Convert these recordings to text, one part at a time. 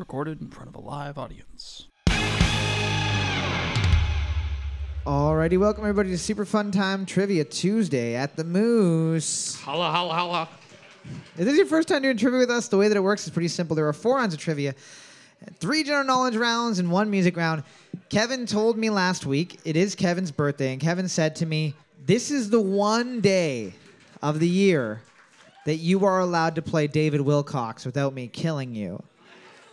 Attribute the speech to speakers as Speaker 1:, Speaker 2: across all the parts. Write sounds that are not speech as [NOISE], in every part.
Speaker 1: recorded in front of a live audience.
Speaker 2: Alrighty, welcome everybody to Super Fun Time Trivia Tuesday at the Moose.
Speaker 3: Holla, holla, holla.
Speaker 2: If this is your first time doing trivia with us, the way that it works is pretty simple. There are four rounds of trivia, three general knowledge rounds, and one music round. Kevin told me last week it is Kevin's birthday, and Kevin said to me, This is the one day of the year that you are allowed to play David Wilcox without me killing you.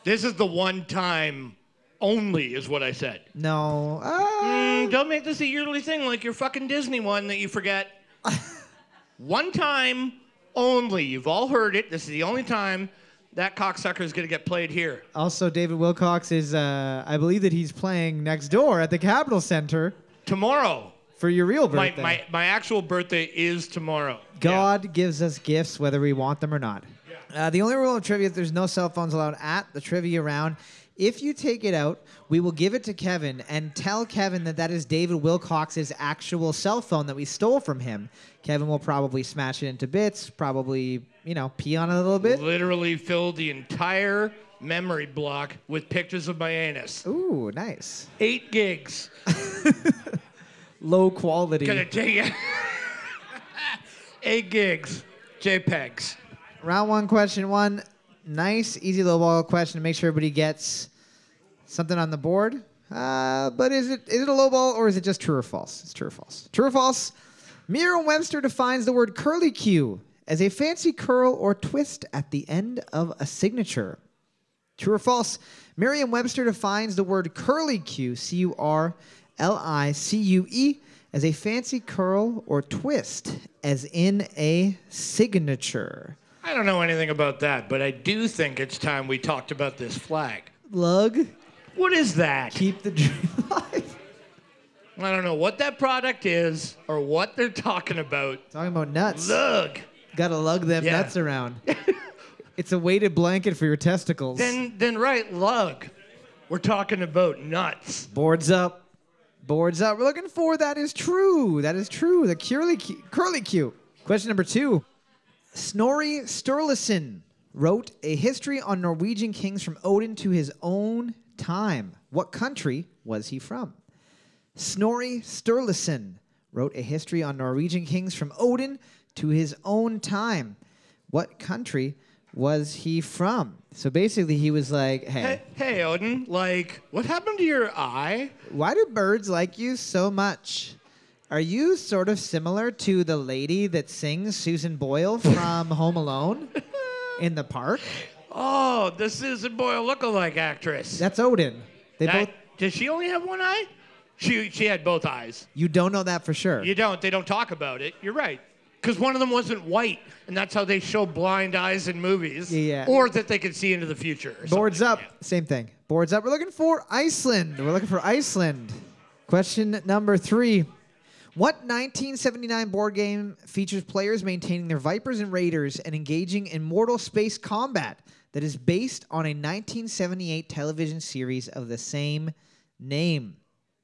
Speaker 3: This is the one time only, is what I said.
Speaker 2: No. Uh,
Speaker 3: Mm, don't make this a yearly thing like your fucking Disney one that you forget. [LAUGHS] one time only. You've all heard it. This is the only time that cocksucker is going to get played here.
Speaker 2: also, David Wilcox is, uh, I believe that he's playing next door at the Capitol Center
Speaker 3: Tomorrow.
Speaker 2: for your real birthday.
Speaker 3: my, my actual birthday is tomorrow.
Speaker 2: God gives us gifts whether we want them or not. Uh, the only rule of trivia is there's no cell phones allowed at the trivia round. If you take it out, we will give it to Kevin and tell Kevin that that is David Wilcox's actual cell phone that we stole from him. Kevin will probably smash it into bits, probably, you know, pee on it a little bit.
Speaker 3: Literally filled the entire memory block with pictures of my anus.
Speaker 2: Ooh, nice.
Speaker 3: Eight gigs. [LAUGHS]
Speaker 2: Low quality.
Speaker 3: Gonna take it. [LAUGHS] Eight gigs. JPEGs.
Speaker 2: Round one, question one. Nice, easy low ball question to make sure everybody gets something on the board. Uh, but is it is it a low ball or is it just true or false? It's true or false. True or false? Merriam-Webster defines the word curlicue as a fancy curl or twist at the end of a signature. True or false? Merriam-Webster defines the word curlicue, C-U-R-L-I-C-U-E, as a fancy curl or twist, as in a signature.
Speaker 3: I don't know anything about that, but I do think it's time we talked about this flag.
Speaker 2: Lug,
Speaker 3: What is that?
Speaker 2: keep the dream alive.
Speaker 3: I don't know what that product is or what they're talking about.
Speaker 2: Talking about nuts.
Speaker 3: Look.
Speaker 2: Gotta lug them
Speaker 3: Yeah.
Speaker 2: nuts around. [LAUGHS] it's a weighted blanket for your testicles.
Speaker 3: Then then right, lug. We're talking about nuts.
Speaker 2: Boards up. Boards up. We're looking for that is true. That is true. The curlicue, curly Q. Question number two. Snorri Sturluson wrote a history on Norwegian kings from Odin to his own time. What country was he from? Snorri Sturluson wrote a history on Norwegian kings from Odin to his own time. What country was he from? So basically, he was like,
Speaker 3: Hey, hey Odin, like, what happened to your eye?
Speaker 2: Why do birds like you so much? Are you sort of similar to the lady that sings Susan Boyle from [LAUGHS] Home Alone in the park?
Speaker 3: Oh, the Susan Boyle lookalike actress.
Speaker 2: That's Odin. They
Speaker 3: That-
Speaker 2: both.
Speaker 3: does she only have one eye? She she had both eyes.
Speaker 2: You don't know that for sure.
Speaker 3: You don't. They don't talk about it. You're right. Because one of them wasn't white, and that's how they show blind eyes in movies.
Speaker 2: Yeah.
Speaker 3: Or that they could see into the future. or
Speaker 2: Boards
Speaker 3: something.
Speaker 2: up. Same thing. Boards up. We're looking for Iceland. We're looking for Iceland. Question number three. What 1979 board game features players maintaining their Vipers and Raiders and engaging in mortal space combat that is based on a 1978 television series of the same name?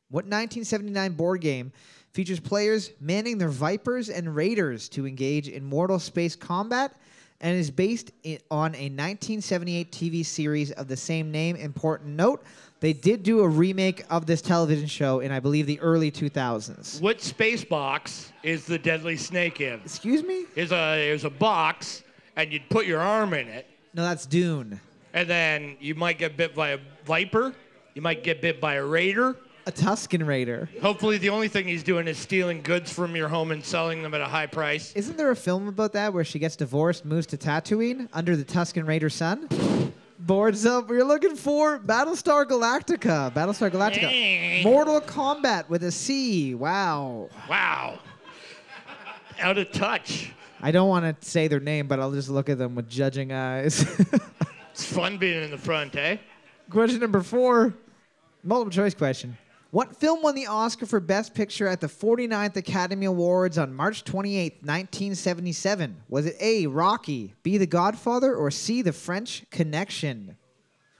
Speaker 2: What 1979 board game features players manning their Vipers and Raiders to engage in mortal space combat and is based on a 1978 TV series of the same name? Important note, they did do a remake of this television show in, I believe, the early 2000s.
Speaker 3: What space box is the deadly snake in?
Speaker 2: Excuse me?
Speaker 3: Is a is a box, and you'd put your arm in it,
Speaker 2: No, that's Dune.
Speaker 3: and then you might get bit by a viper. You might get bit by a raider.
Speaker 2: A Tusken Raider.
Speaker 3: Hopefully, the only thing he's doing is stealing goods from your home and selling them at a high price.
Speaker 2: Isn't there a film about that where she gets divorced, moves to Tatooine under the Tuscan Raider sun? Boards up. We're looking for Battlestar Galactica. Battlestar Galactica. Mortal Kombat with a C. Wow.
Speaker 3: Wow. Out of touch.
Speaker 2: I don't want to say their name, but I'll just look at them with judging eyes. [LAUGHS]
Speaker 3: It's fun being in the front, eh?
Speaker 2: question number four, multiple choice question. What film won the Oscar for Best Picture at the 49th Academy Awards on March 28, 1977? Was it A, Rocky, B, The Godfather, or C, The French Connection?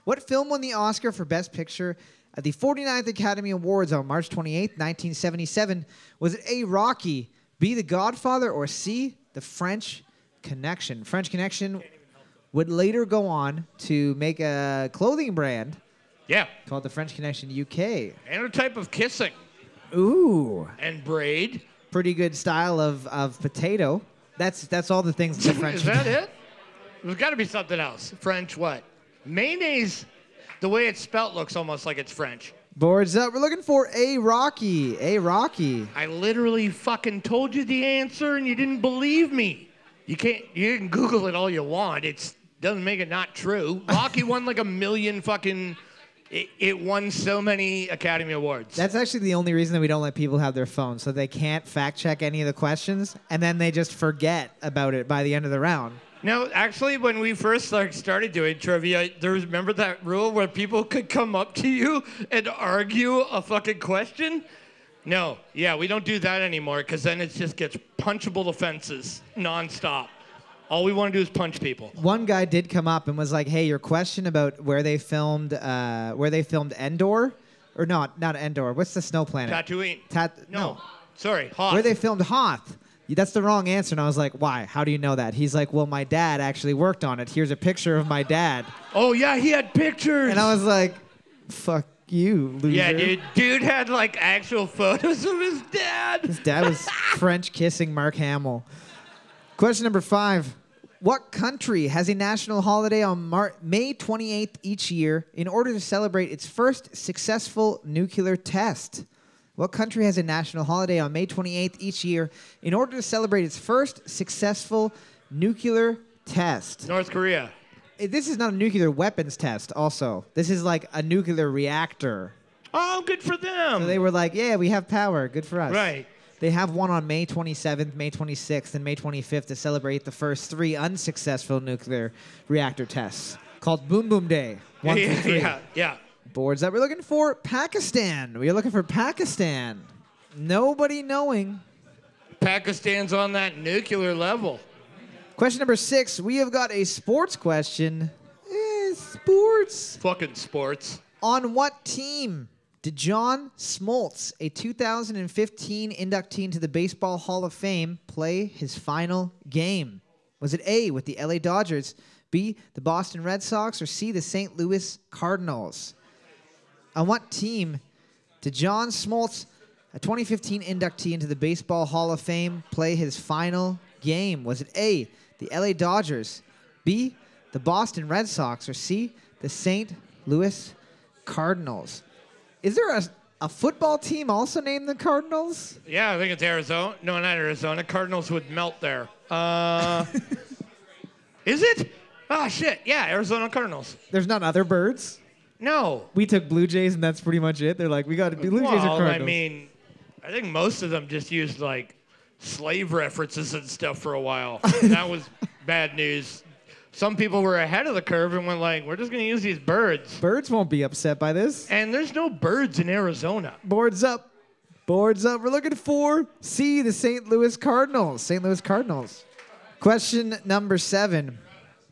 Speaker 2: What film won the Oscar for Best Picture at the 49th Academy Awards on March 28, 1977? Was it A, Rocky, B, The Godfather, or C, The French Connection? French Connection would later go on to make a clothing brand
Speaker 3: Yeah.
Speaker 2: called the French Connection UK.
Speaker 3: And a type of kissing
Speaker 2: Ooh,
Speaker 3: and braid.
Speaker 2: pretty good style of, of potato. That's that's all the things the [LAUGHS] French.
Speaker 3: Is that [LAUGHS] it? There's got to be something else. French what? Mayonnaise. The way it's spelt looks almost like it's French.
Speaker 2: Boards up. We're looking for a Rocky. A Rocky.
Speaker 3: I literally fucking told you the answer and you didn't believe me. You can't. You can Google it all you want. It's doesn't make it not true. Rocky won like a million fucking. It, it won so many Academy Awards.
Speaker 2: That's actually the only reason that we don't let people have their phones, so they can't fact check any of the questions, and then they just forget about it by the end of the round.
Speaker 3: No, actually, when we first like started doing trivia, there was remember that rule where people could come up to you and argue a fucking question. No, yeah, we don't do that anymore because then it just gets punchable offenses nonstop. All we want to do is punch people.
Speaker 2: One guy did come up and was like, "Hey, your question about where they filmed, uh, where they filmed Endor, or not, not Endor. What's the snow planet?
Speaker 3: Tatooine.
Speaker 2: Tat-
Speaker 3: No, sorry, Hoth.
Speaker 2: Where they filmed Hoth. That's the wrong answer. And I was like, why? How do you know that? He's like, well, my dad actually worked on it. Here's a picture of my dad.
Speaker 3: Oh yeah, he had pictures.
Speaker 2: And I was like, fuck you, loser.
Speaker 3: yeah, dude. Dude had like actual photos of his dad.
Speaker 2: His dad was [LAUGHS] French kissing Mark Hamill. Question number five. What country has a national holiday on Mar- May 28th each year in order to celebrate its first successful nuclear test? What country has a national holiday on May 28th each year in order to celebrate its first successful nuclear test?
Speaker 3: North Korea.
Speaker 2: Eh, This is not a nuclear weapons test, also. This is like a nuclear reactor.
Speaker 3: Oh, good for them.
Speaker 2: So they were like, yeah, we have power. Good for us.
Speaker 3: Right.
Speaker 2: They have one on May 27th, May 26th, and May 25th to celebrate the first three unsuccessful nuclear reactor tests called Boom Boom Day. [LAUGHS] One
Speaker 3: yeah,
Speaker 2: three.
Speaker 3: yeah, yeah.
Speaker 2: Boards that we're looking for Pakistan. We're looking for Pakistan. Nobody knowing.
Speaker 3: Pakistan's on that nuclear level.
Speaker 2: Question number six. We have got a sports question. Eh, sports.
Speaker 3: Fucking sports.
Speaker 2: On what team did John Smoltz, a 2015 inductee into the Baseball Hall of Fame, play his final game? Was it A, with the LA Dodgers, B, the Boston Red Sox, or C, the St. Louis Cardinals? On what team did John Smoltz, a 2015 inductee into the Baseball Hall of Fame, play his final game? Was it A, the LA Dodgers, B, the Boston Red Sox, or C, the St. Louis Cardinals? Is there a, a football team also named the Cardinals?
Speaker 3: Yeah, I think it's Arizona. No, not Arizona. Cardinals would melt there. Uh, [LAUGHS] is it? Oh shit! Yeah, Arizona Cardinals.
Speaker 2: There's not other birds.
Speaker 3: No.
Speaker 2: We took Blue Jays, and that's pretty much it. They're like, we got to be Blue Jays or Cardinals.
Speaker 3: I mean, I think most of them just used like slave references and stuff for a while. [LAUGHS] that was bad news. Some people were ahead of the curve and went like, "We're just gonna use these birds."
Speaker 2: birds won't be upset by this.
Speaker 3: And there's no birds in Arizona.
Speaker 2: Boards up. Boards up. We're looking for C, the St. Louis Cardinals. St. Louis Cardinals. Question number seven.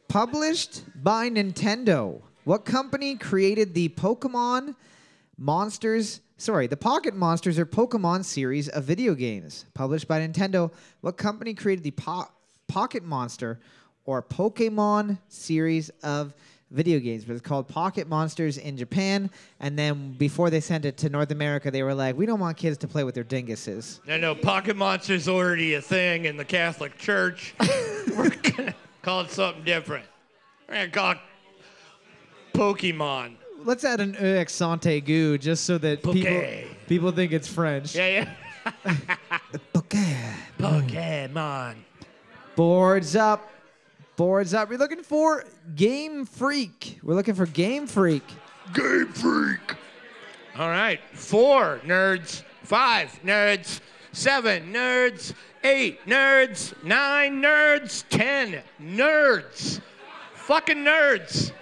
Speaker 2: Published by Nintendo. What company created the Pokemon Monsters? Sorry, the Pocket Monsters or Pokemon series of video games. Published by Nintendo. What company created the po- Pocket Monster or Pokemon series of video games? But it's called Pocket Monsters in Japan. And then before they sent it to North America, they were like, we don't want kids to play with their dinguses.
Speaker 3: I know Pocket Monster's already a thing in the Catholic Church. [LAUGHS] We're gonna call it something different. We're gonna call it Pokemon.
Speaker 2: Let's add an accent aigu just so that people,
Speaker 3: Poké.
Speaker 2: people think it's French.
Speaker 3: Yeah, yeah. [LAUGHS]
Speaker 2: Poké.
Speaker 3: Pokemon.
Speaker 2: Boards up. Boards up. We're looking for Game Freak. We're looking for Game Freak.
Speaker 3: Game Freak. All right. Four nerds. Five nerds. Seven nerds. Eight nerds. Nine nerds. Ten nerds. Fucking nerds.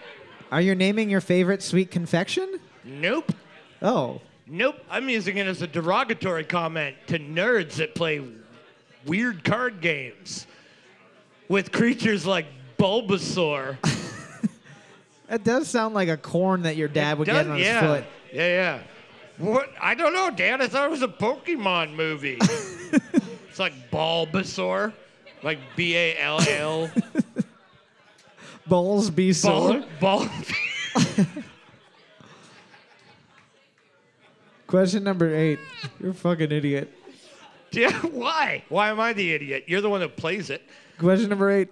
Speaker 2: Are you naming your favorite sweet confection?
Speaker 3: Nope.
Speaker 2: Oh.
Speaker 3: Nope. I'm using it as a derogatory comment to nerds that play weird card games with creatures like Bulbasaur. [LAUGHS]
Speaker 2: That does sound like a corn that your dad would get
Speaker 3: Does-
Speaker 2: on his foot.
Speaker 3: Yeah, yeah. What? I don't know, Dad. I thought it was a Pokemon movie. [LAUGHS] it's like Bulbasaur, like B A L L.
Speaker 2: Balls be sore.
Speaker 3: Ball, ball. [LAUGHS]
Speaker 2: Question number eight. You're a fucking idiot. [LAUGHS]
Speaker 3: yeah, why? Why am I the idiot? You're the one that plays it.
Speaker 2: Question number eight.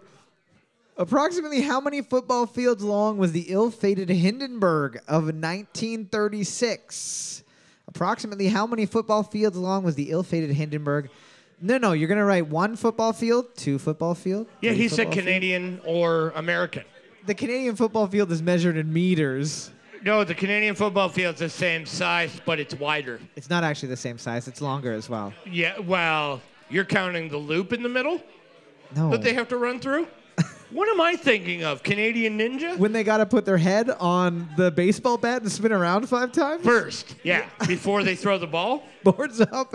Speaker 2: Approximately how many football fields long was the ill-fated Hindenburg of 1936? Approximately how many football fields long was the ill-fated Hindenburg? No, no, you're gonna write one football field, two football field.
Speaker 3: Yeah,
Speaker 2: three
Speaker 3: he said
Speaker 2: football field.
Speaker 3: Canadian or American.
Speaker 2: The Canadian football field is measured in meters.
Speaker 3: No, the Canadian football field's the same size, but it's wider.
Speaker 2: It's not actually the same size. It's longer as well.
Speaker 3: Yeah, well, you're counting the loop in the middle
Speaker 2: No.
Speaker 3: that they have to run through? [LAUGHS] what am I thinking of? Canadian Ninja?
Speaker 2: when they got to put their head on the baseball bat and spin around five times.
Speaker 3: First, yeah, before they throw the ball. [LAUGHS]
Speaker 2: Boards up.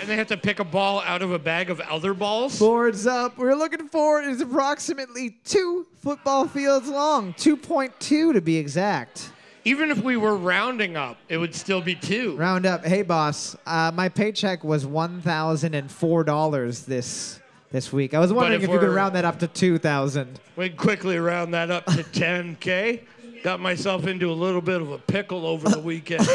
Speaker 3: And they have to pick a ball out of a bag of other balls.
Speaker 2: Boards up. We're looking for is approximately two football fields long, 2.2 to be exact.
Speaker 3: Even if we were rounding up, it would still be two.
Speaker 2: Round up. Hey, boss. Uh, my paycheck was one thousand and four dollars this this week. I was wondering
Speaker 3: if
Speaker 2: if, you could round that up to two thousand.
Speaker 3: We quickly round that up to 10K. Got myself into a little bit of a pickle over the weekend.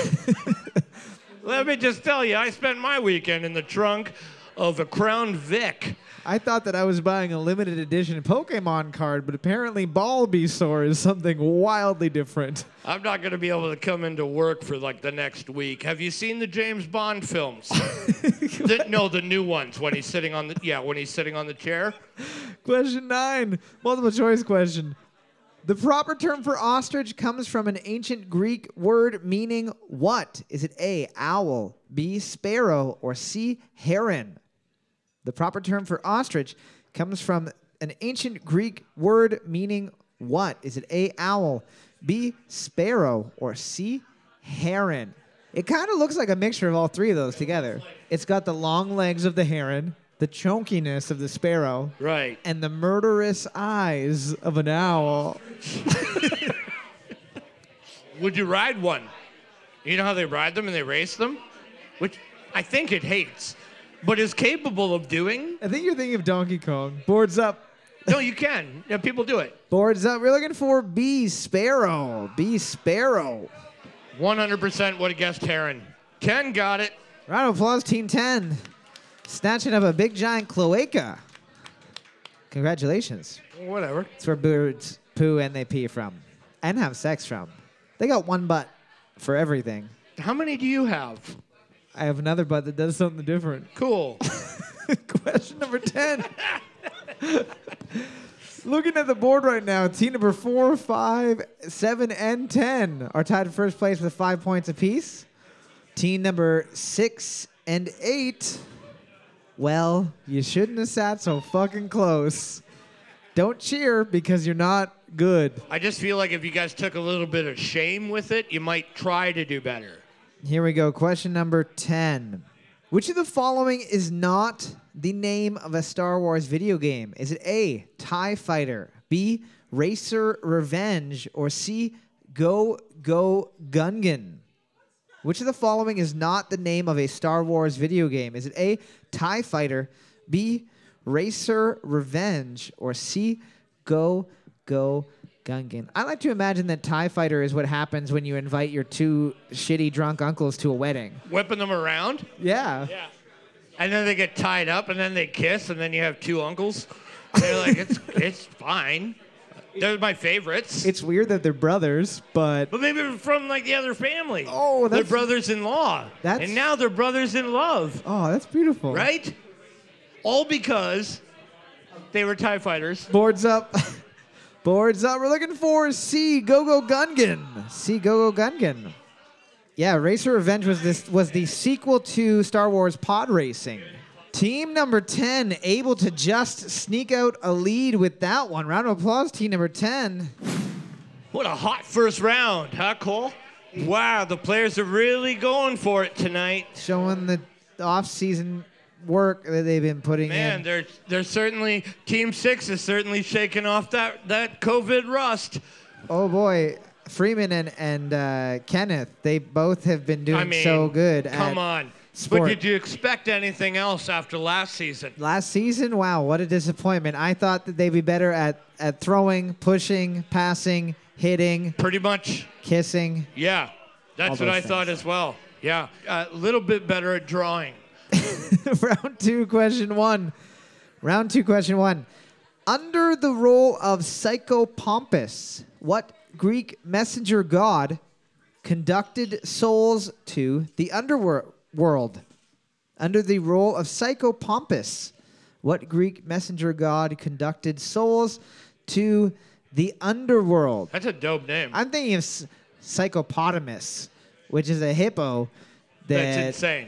Speaker 3: [LAUGHS] Let me just tell you, I spent my weekend in the trunk of a Crown Vic.
Speaker 2: I thought that I was buying a limited edition Pokemon card, but apparently Bulbasaur is something wildly different.
Speaker 3: I'm not going to be able to come into work for like the next week. Have you seen the James Bond films? [LAUGHS] The- no, the new ones when he's sitting on the yeah, when he's sitting on the chair.
Speaker 2: Question nine, multiple choice question. The proper term for ostrich comes from an ancient Greek word meaning what? Is it A, owl, B, sparrow, or C, heron? The proper term for ostrich comes from an ancient Greek word meaning what? Is it A, owl, B, sparrow, or C, heron? It kind of looks like a mixture of all three of those together. It's got the long legs of the heron, the chunkiness of the sparrow,
Speaker 3: Right.
Speaker 2: and the murderous eyes of an owl. [LAUGHS]
Speaker 3: Would you ride one? You know how they ride them and they race them? Which I think it hates, but is capable of doing.
Speaker 2: I think you're thinking of Donkey Kong. Boards up.
Speaker 3: No, you can. Yeah, people do it.
Speaker 2: Boards up. We're looking for B Sparrow. B Sparrow.
Speaker 3: 100% would have guessed Heron. Ken got it.
Speaker 2: Round of applause, Team 10. Snatching up a big giant cloaca. Congratulations.
Speaker 3: Whatever.
Speaker 2: It's where birds poo and they pee from. And have sex from. They got one butt for everything.
Speaker 3: How many do you have?
Speaker 2: I have another butt that does something different.
Speaker 3: Cool. [LAUGHS]
Speaker 2: Question number 10. Looking at the board right now, team number four, five, seven, and 10 are tied in first place with five points apiece. Team number six and eight, well, you shouldn't have sat so fucking close. Don't cheer because you're not good.
Speaker 3: I just feel like if you guys took a little bit of shame with it, you might try to do better.
Speaker 2: Here we go. Question number 10. Which of the following is not the name of a Star Wars video game? Is it A, TIE Fighter, B, Racer Revenge, or C, Go Go Gungan? Which of the following is not the name of a Star Wars video game? Is it A, TIE Fighter, B, Racer Revenge, or C, Go Go Gungan? I like to imagine that TIE Fighter is what happens when you invite your two shitty drunk uncles to a wedding.
Speaker 3: Whipping them around.
Speaker 2: Yeah.
Speaker 3: Yeah. And then they get tied up, and then they kiss, and then you have two uncles. They're like, it's [LAUGHS] it's fine. They're my favorites.
Speaker 2: It's weird that they're brothers, but
Speaker 3: but maybe they're from like the other family.
Speaker 2: Oh,
Speaker 3: they're brothers-in-law.
Speaker 2: That's-
Speaker 3: And now they're brothers-in-love,
Speaker 2: oh, that's beautiful.
Speaker 3: right? All because they were Tie Fighters.
Speaker 2: Boards up. [LAUGHS] Boards up. We're looking for C Go Go Gungan. C Go Go Gungan. Yeah, Racer Revenge was this was the sequel to Star Wars Pod Racing. Team number 10 able to just sneak out a lead with that one. Round of applause, team number 10.
Speaker 3: What a hot first round, huh, Cole? Wow, the players are really going for it tonight.
Speaker 2: Showing the off-season work that they've been putting
Speaker 3: Man,
Speaker 2: in.
Speaker 3: Man, they're they're certainly Team Six is certainly shaking off that that COVID rust.
Speaker 2: Oh boy, Freeman and and uh, Kenneth, they both have been doing
Speaker 3: I mean,
Speaker 2: so good.
Speaker 3: Come on,
Speaker 2: sport.
Speaker 3: But did you expect anything else after last season?
Speaker 2: Last season, wow, what a disappointment. I thought that they'd be better at, at throwing, pushing, passing, hitting,
Speaker 3: Pretty much,
Speaker 2: kissing.
Speaker 3: yeah. That's what I
Speaker 2: those
Speaker 3: thought as well. Yeah, a little bit better at drawing. [LAUGHS]
Speaker 2: Round two, question one. Round two, question one. Under the role of Psychopompus, what Greek messenger god conducted souls to the underworld? Under the role of Psychopompus, what Greek messenger god conducted souls to the underworld?
Speaker 3: That's a dope name.
Speaker 2: I'm thinking of Psychopotamus, which is a hippo that
Speaker 3: That's insane.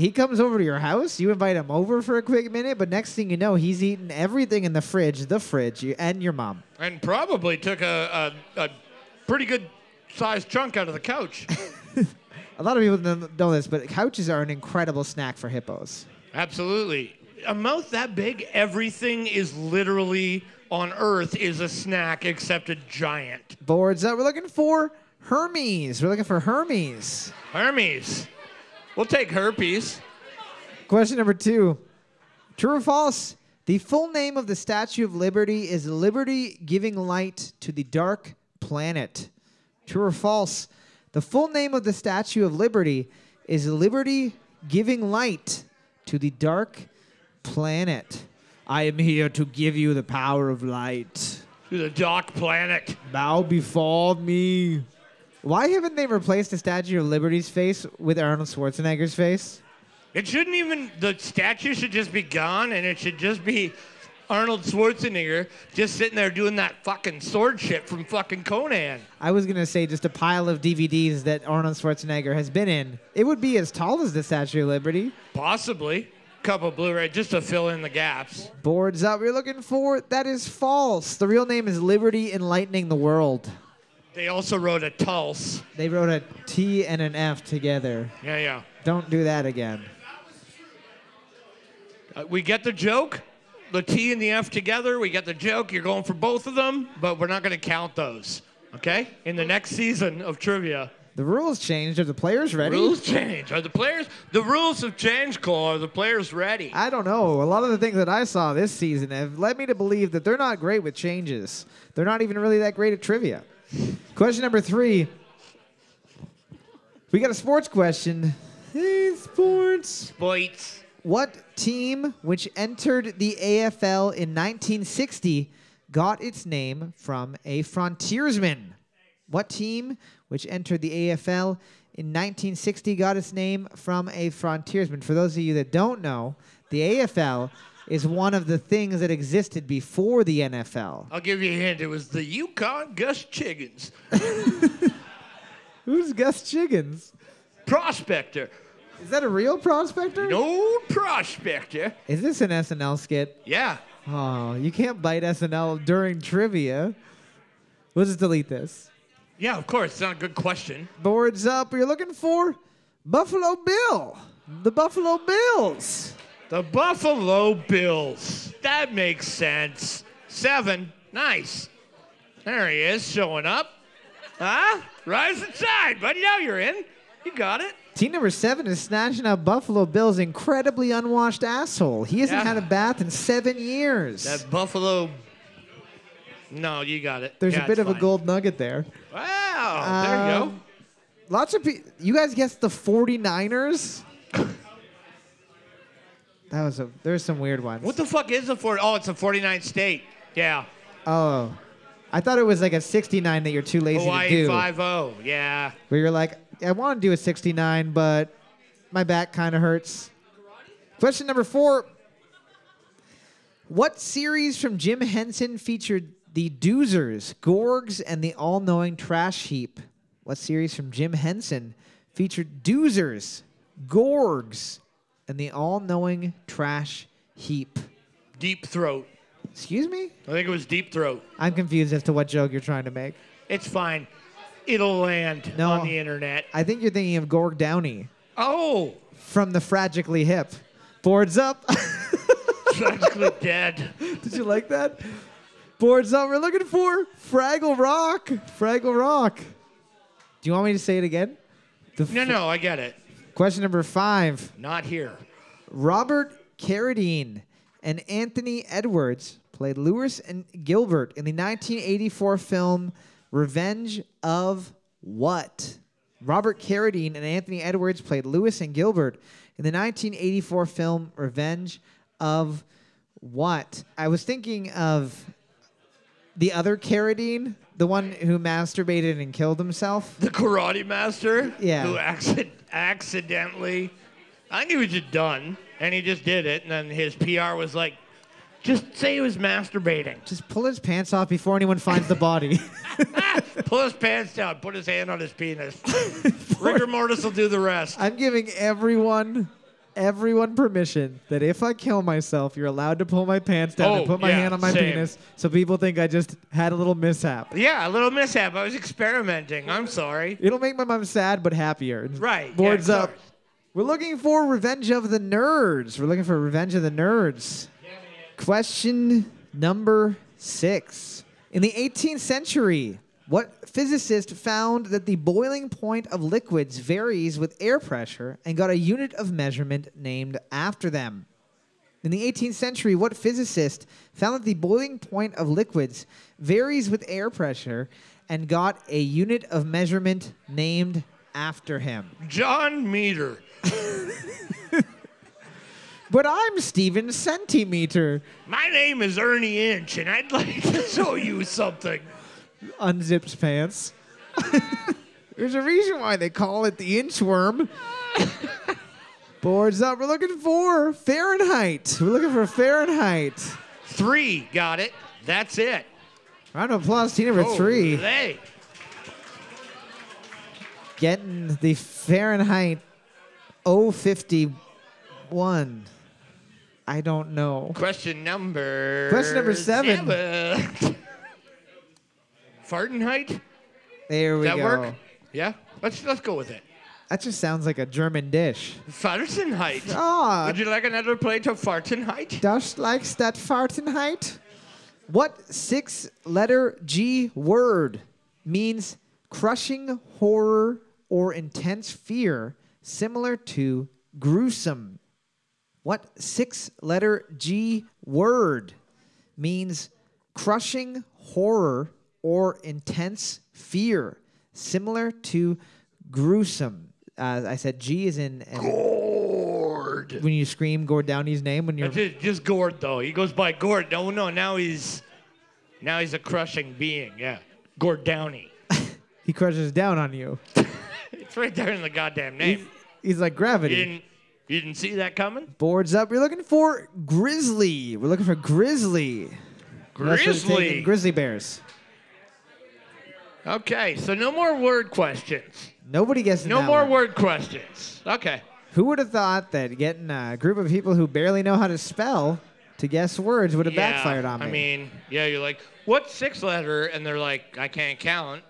Speaker 2: He comes over to your house. You invite him over for a quick minute, but next thing you know, he's eating everything in the fridge, the fridge, you, and your mom.
Speaker 3: And probably took a, a, a pretty good sized chunk out of the couch. [LAUGHS]
Speaker 2: A lot of people don't know this, but couches are an incredible snack for hippos.
Speaker 3: Absolutely. A mouth that big, everything is literally on Earth is a snack except a giant.
Speaker 2: Boards up. We're looking for Hermes. We're looking for Hermes.
Speaker 3: Hermes. We'll take herpes.
Speaker 2: Question number two. True or false? The full name of the Statue of Liberty is Liberty Giving Light to the Dark Planet. True or false? The full name of the Statue of Liberty is Liberty Giving Light to the Dark Planet. I am here to give you the power of light.
Speaker 3: To the dark planet.
Speaker 2: Bow before me. Why haven't they replaced the Statue of Liberty's face with Arnold Schwarzenegger's face?
Speaker 3: It shouldn't even, the statue should just be gone and it should just be Arnold Schwarzenegger just sitting there doing that fucking sword shit from fucking Conan.
Speaker 2: I was gonna say just a pile of DVDs that Arnold Schwarzenegger has been in. It would be as tall as the Statue of Liberty.
Speaker 3: Possibly. Couple Blu-ray just to fill in the gaps.
Speaker 2: Boards up. We're looking for that is false. The real name is Liberty Enlightening the World.
Speaker 3: They also wrote a Tulse.
Speaker 2: They wrote a T and an F together.
Speaker 3: Yeah, yeah.
Speaker 2: Don't do that again.
Speaker 3: Uh, we get the joke. The T and the F together. We get the joke. You're going for both of them, but we're not going to count those. Okay? In the next season of trivia,
Speaker 2: The rules changed. Are the players ready?
Speaker 3: rules change. Are the players? The rules have changed, Cole. Are the players ready?
Speaker 2: I don't know. A lot of the things that I saw this season have led me to believe that they're not great with changes. They're not even really that great at trivia. Question number three. We got a sports question. Hey, sports.
Speaker 3: Boits.
Speaker 2: What team, which entered the AFL in 1960, got its name from a frontiersman? What team, which entered the AFL in 1960, got its name from a frontiersman? For those of you that don't know, the AFL is one of the things that existed before the NFL.
Speaker 3: I'll give you a hint. It was the Yukon Gus Chiggins, [LAUGHS]
Speaker 2: Who's Gus Chiggins?
Speaker 3: prospector.
Speaker 2: Is that a real prospector?
Speaker 3: An old prospector.
Speaker 2: Is this an SNL skit?
Speaker 3: Yeah.
Speaker 2: Oh, you can't bite SNL during trivia. We'll just delete this.
Speaker 3: Yeah, of course. It's not a good question.
Speaker 2: Boards up. You're looking for Buffalo Bill. The Buffalo Bills.
Speaker 3: The Buffalo Bills. That makes sense. Seven. Nice. There he is, showing up. Huh? Rise and shine, buddy. Now you're in. You got it.
Speaker 2: Team number seven is snatching up Buffalo Bill's incredibly unwashed asshole. He hasn't
Speaker 3: Yeah.
Speaker 2: had a bath in seven years.
Speaker 3: That Buffalo. No, you got it.
Speaker 2: There's
Speaker 3: Yeah,
Speaker 2: a bit of a gold nugget there.
Speaker 3: Wow. There you go.
Speaker 2: Um, Lots of people. You guys guessed the 49ers? [LAUGHS] that was a. There's some weird ones.
Speaker 3: What the fuck is the 40? Oh, it's a 49 state. Yeah.
Speaker 2: Oh. I thought it was like a 69 that you're too lazy to
Speaker 3: Hawaii
Speaker 2: do.
Speaker 3: 5 0. Yeah.
Speaker 2: Where you're like, I want to do a 69, but my back kind of hurts. Question number four. What series from Jim Henson featured the Doozers, Gorgs, and the all knowing Trash Heap? What series from Jim Henson featured Doozers, Gorgs, and the all knowing Trash Heap?
Speaker 3: Deep Throat.
Speaker 2: Excuse me?
Speaker 3: I think it was Deep Throat.
Speaker 2: I'm confused as to what joke you're trying to make.
Speaker 3: It's fine. It'll land
Speaker 2: No.
Speaker 3: on the internet.
Speaker 2: I think you're thinking of Gorg Downey
Speaker 3: Oh,
Speaker 2: from the Fragically Hip. Boards up. [LAUGHS]
Speaker 3: tragically dead.
Speaker 2: Did you like that? Boards up. We're looking for Fraggle Rock. Fraggle Rock. Do you want me to say it again? The
Speaker 3: No, no, I get it.
Speaker 2: Question number five.
Speaker 3: Not here.
Speaker 2: Robert Carradine and Anthony Edwards played Lewis and Gilbert in the 1984 film Revenge of What? Robert Carradine and Anthony Edwards played Lewis and Gilbert in the 1984 film Revenge of What? I was thinking of the other Carradine, the one who masturbated and killed himself.
Speaker 3: The karate master.
Speaker 2: Yeah.
Speaker 3: Who accident- accidentally, I think he was just done, and he just did it, and then his PR was like, just say he was masturbating.
Speaker 2: Just pull his pants off before anyone finds the body. [LAUGHS] [LAUGHS]
Speaker 3: Pull his pants down, put his hand on his penis. [LAUGHS] Rigor mortis will do the rest.
Speaker 2: I'm giving everyone everyone permission that if I kill myself, you're allowed to pull my pants down
Speaker 3: Oh,
Speaker 2: and put my
Speaker 3: yeah,
Speaker 2: hand on my
Speaker 3: same.
Speaker 2: penis so people think I just had a little mishap.
Speaker 3: Yeah, a little mishap. I was experimenting. I'm sorry.
Speaker 2: It'll make my mom sad but happier.
Speaker 3: Right. yeah,
Speaker 2: Boards
Speaker 3: of
Speaker 2: up.
Speaker 3: course.
Speaker 2: We're looking for Revenge of the Nerds. We're looking for Revenge of the Nerds. Question number six. In the 18th century, what physicist found that the boiling point of liquids varies with air pressure and got a unit of measurement named after them? In the 18th century, what physicist found that the boiling point of liquids varies with air pressure and got a unit of measurement named after him?
Speaker 3: John Meter. [LAUGHS]
Speaker 2: But I'm Steven Centimeter.
Speaker 3: My name is Ernie Inch, and I'd like to show you something.
Speaker 2: Unzips pants. [LAUGHS] There's a reason why they call it the inchworm. [LAUGHS] Boards up. We're looking for Fahrenheit. We're looking for Fahrenheit.
Speaker 3: Three, got it. That's it.
Speaker 2: Round of applause, team number three.
Speaker 3: Hey,
Speaker 2: Getting the Fahrenheit 051. I don't know.
Speaker 3: question number.
Speaker 2: Question number seven.
Speaker 3: seven. [LAUGHS] Fahrenheit.
Speaker 2: There we
Speaker 3: Does that
Speaker 2: go.
Speaker 3: work? Yeah. Let's let's go with it.
Speaker 2: That just sounds like a German dish.
Speaker 3: Fahrenheit. [LAUGHS]
Speaker 2: Ah,
Speaker 3: Would you like another plate of Fahrenheit?
Speaker 2: Just likes that Fahrenheit. What six letter G word means crushing horror or intense fear similar to gruesome? What six letter G word means crushing horror or intense fear similar to gruesome? Uh, I said G is in, in
Speaker 3: Gord.
Speaker 2: when you scream Gord Downey's name when you're
Speaker 3: Just, just Gord though. He goes by Gord. No, no. Now he's now he's a crushing being. Yeah. Gord Downey. [LAUGHS]
Speaker 2: he crushes down on you. [LAUGHS]
Speaker 3: It's right there in the goddamn name.
Speaker 2: He's like gravity.
Speaker 3: You didn't you didn't see that coming?
Speaker 2: Boards up. We're looking for grisly. We're looking for grisly. That's what it's taking,
Speaker 3: Grizzly.
Speaker 2: Grizzly bears.
Speaker 3: Okay, so no more word questions.
Speaker 2: Nobody guessing
Speaker 3: No more word questions. Okay.
Speaker 2: Who would have thought that getting a group of people who barely know how to spell to guess words would have
Speaker 3: Yeah,
Speaker 2: backfired on me?
Speaker 3: I mean, yeah, you're like, what six letter? And they're like, I can't count,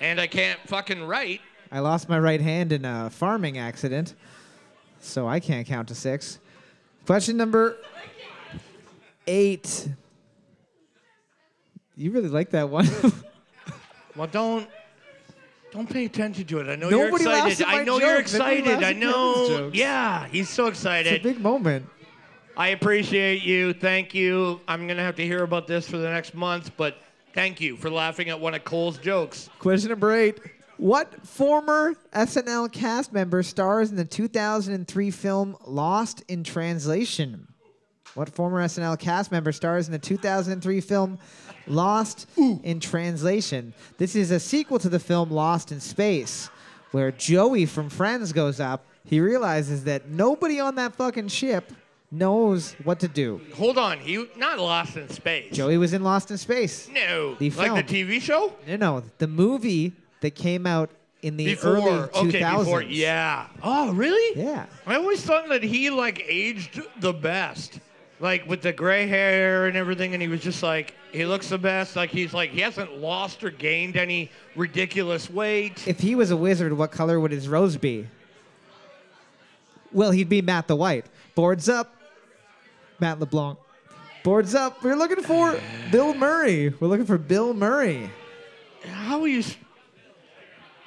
Speaker 3: and I can't fucking write.
Speaker 2: I lost my right hand in a farming accident, so I can't count to six. Question number eight. You really like that one. [LAUGHS]
Speaker 3: Well, don't don't pay attention to it. I know
Speaker 2: Nobody
Speaker 3: you're
Speaker 2: laughs
Speaker 3: excited.
Speaker 2: at my
Speaker 3: I know
Speaker 2: jokes.
Speaker 3: you're
Speaker 2: Nobody
Speaker 3: excited.
Speaker 2: laughs
Speaker 3: I
Speaker 2: at Kevin's
Speaker 3: know.
Speaker 2: jokes.
Speaker 3: Yeah, he's so excited.
Speaker 2: it's a big moment.
Speaker 3: I appreciate you. Thank you. I'm gonna have to hear about this for the next month, but thank you for laughing at one of Cole's jokes.
Speaker 2: Question number eight. What former SNL cast member stars in the 2003 film Lost in Translation? What former SNL cast member stars in the 2003 film Lost in Translation? This is a sequel to the film Lost in Space, where Joey from Friends goes up. He realizes that nobody on that fucking ship knows what to do.
Speaker 3: Hold on, he not lost in space.
Speaker 2: Joey was in Lost in Space.
Speaker 3: No,
Speaker 2: The
Speaker 3: like the TV show
Speaker 2: No, no, the movie that came out in the
Speaker 3: before.
Speaker 2: early
Speaker 3: okay, before. Yeah. Oh, really?
Speaker 2: Yeah.
Speaker 3: I always thought that he like aged the best, like with the gray hair and everything, and he was just like he looks the best. Like he's like he hasn't lost or gained any ridiculous weight.
Speaker 2: If he was a wizard, what color would his rose be? Well, he'd be Matt the White. Boards up. Matt LeBlanc. Boards up. We're looking for Bill Murray. We're looking for Bill Murray.
Speaker 3: How are you?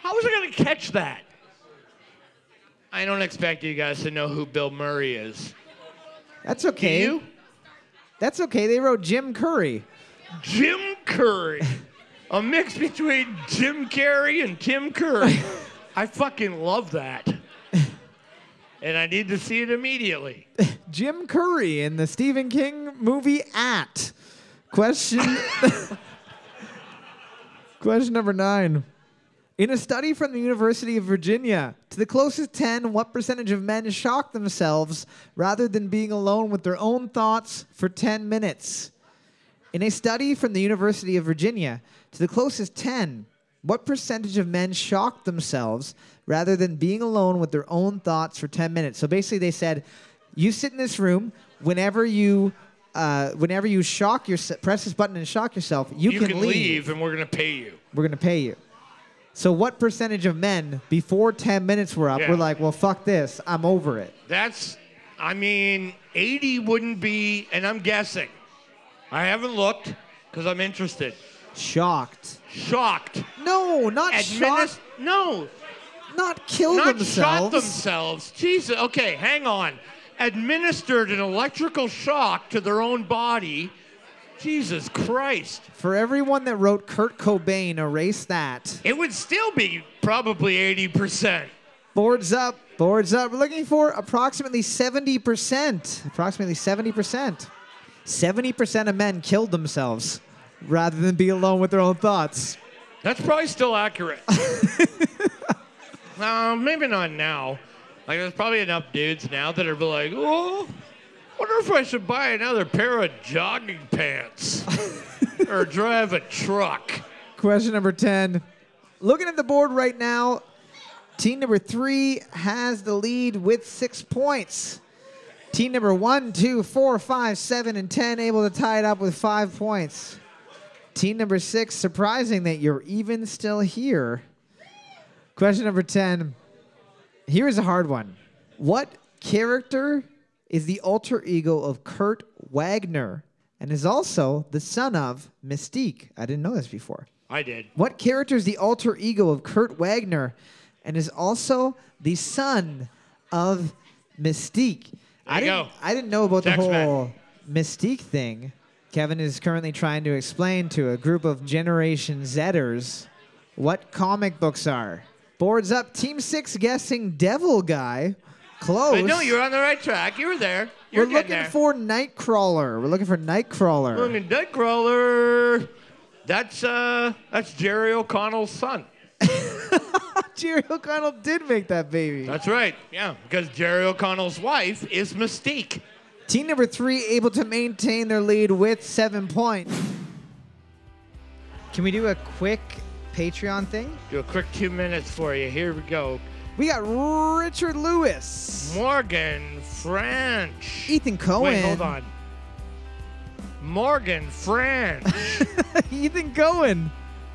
Speaker 3: How was I gonna catch that? I don't expect you guys to know who Bill Murray is.
Speaker 2: That's
Speaker 3: Do
Speaker 2: okay.
Speaker 3: you?
Speaker 2: That's okay. They wrote Jim Curry.
Speaker 3: Jim Curry. A mix between Jim Carrey and Tim Curry. I fucking love that. And I need to see it immediately. [LAUGHS]
Speaker 2: Jim Curry in the Stephen King movie At. Question [LAUGHS] Question number 9. In a study from the University of Virginia, to the closest 10, what percentage of men shock themselves rather than being alone with their own thoughts for 10 minutes? In a study from the University of Virginia, to the closest 10, what percentage of men shock themselves rather than being alone with their own thoughts for 10 minutes? So basically, they said, you sit in this room whenever you. Uh, whenever you shock yourself, press this button and shock yourself, you,
Speaker 3: You, can, leave. and we're gonna pay you.
Speaker 2: We're gonna pay you. So, what percentage of men before 10 minutes were up
Speaker 3: Yeah.
Speaker 2: were like, "Well, fuck this, I'm over it."
Speaker 3: That's, I mean, 80 wouldn't be, and I'm guessing. I haven't looked because I'm interested.
Speaker 2: Shocked.
Speaker 3: Shocked.
Speaker 2: No, not
Speaker 3: Adminis-
Speaker 2: shocked.
Speaker 3: no,
Speaker 2: Not kill
Speaker 3: not
Speaker 2: themselves.
Speaker 3: Not shot themselves. Jesus. Okay, hang on. Administered an electrical shock to their own body. Jesus Christ.
Speaker 2: For everyone that wrote Kurt Cobain, erase that.
Speaker 3: It would still be probably 80%.
Speaker 2: Boards up. Boards up. We're looking for approximately 70%. Approximately 70%. 70% of men killed themselves rather than be alone with their own thoughts.
Speaker 3: That's probably still accurate. [LAUGHS] uh, maybe not now. Like, there's probably enough dudes now that are like, oh, wonder if I should buy another pair of jogging pants [LAUGHS] or drive a truck.
Speaker 2: Question number 10. Looking at the board right now, team number three has the lead with six points. Team number one, two, four, five, seven, and 10 able to tie it up with five points. Team number six, surprising that you're even still here. Question number 10. Here is a hard one. What character is the alter ego of Kurt Wagner and is also the son of Mystique? I didn't know this before.
Speaker 3: I did.
Speaker 2: What character is the alter ego of Kurt Wagner and is also the son of Mystique? I didn't,
Speaker 3: go.
Speaker 2: I didn't know about the
Speaker 3: X-Men.
Speaker 2: whole Mystique thing. Kevin is currently trying to explain to a group of Generation Zers what comic books are. Boards up, Team Six guessing Devil Guy. Close.
Speaker 3: I know you're on the right track. You were there. You're
Speaker 2: We're looking
Speaker 3: there.
Speaker 2: for Nightcrawler. We're looking for Nightcrawler.
Speaker 3: Looking Nightcrawler. That's uh, that's Jerry O'Connell's son. [LAUGHS]
Speaker 2: Jerry O'Connell did make that baby.
Speaker 3: That's right. Yeah, because Jerry O'Connell's wife is Mystique.
Speaker 2: Team number three able to maintain their lead with seven points. Can we do a quick Patreon thing?
Speaker 3: Do a quick two minutes for you. Here we go.
Speaker 2: We got Richard Lewis,
Speaker 3: Morgan French.
Speaker 2: Ethan Cohen,
Speaker 3: Wait, hold on. Morgan French. [LAUGHS]
Speaker 2: Ethan Cohen,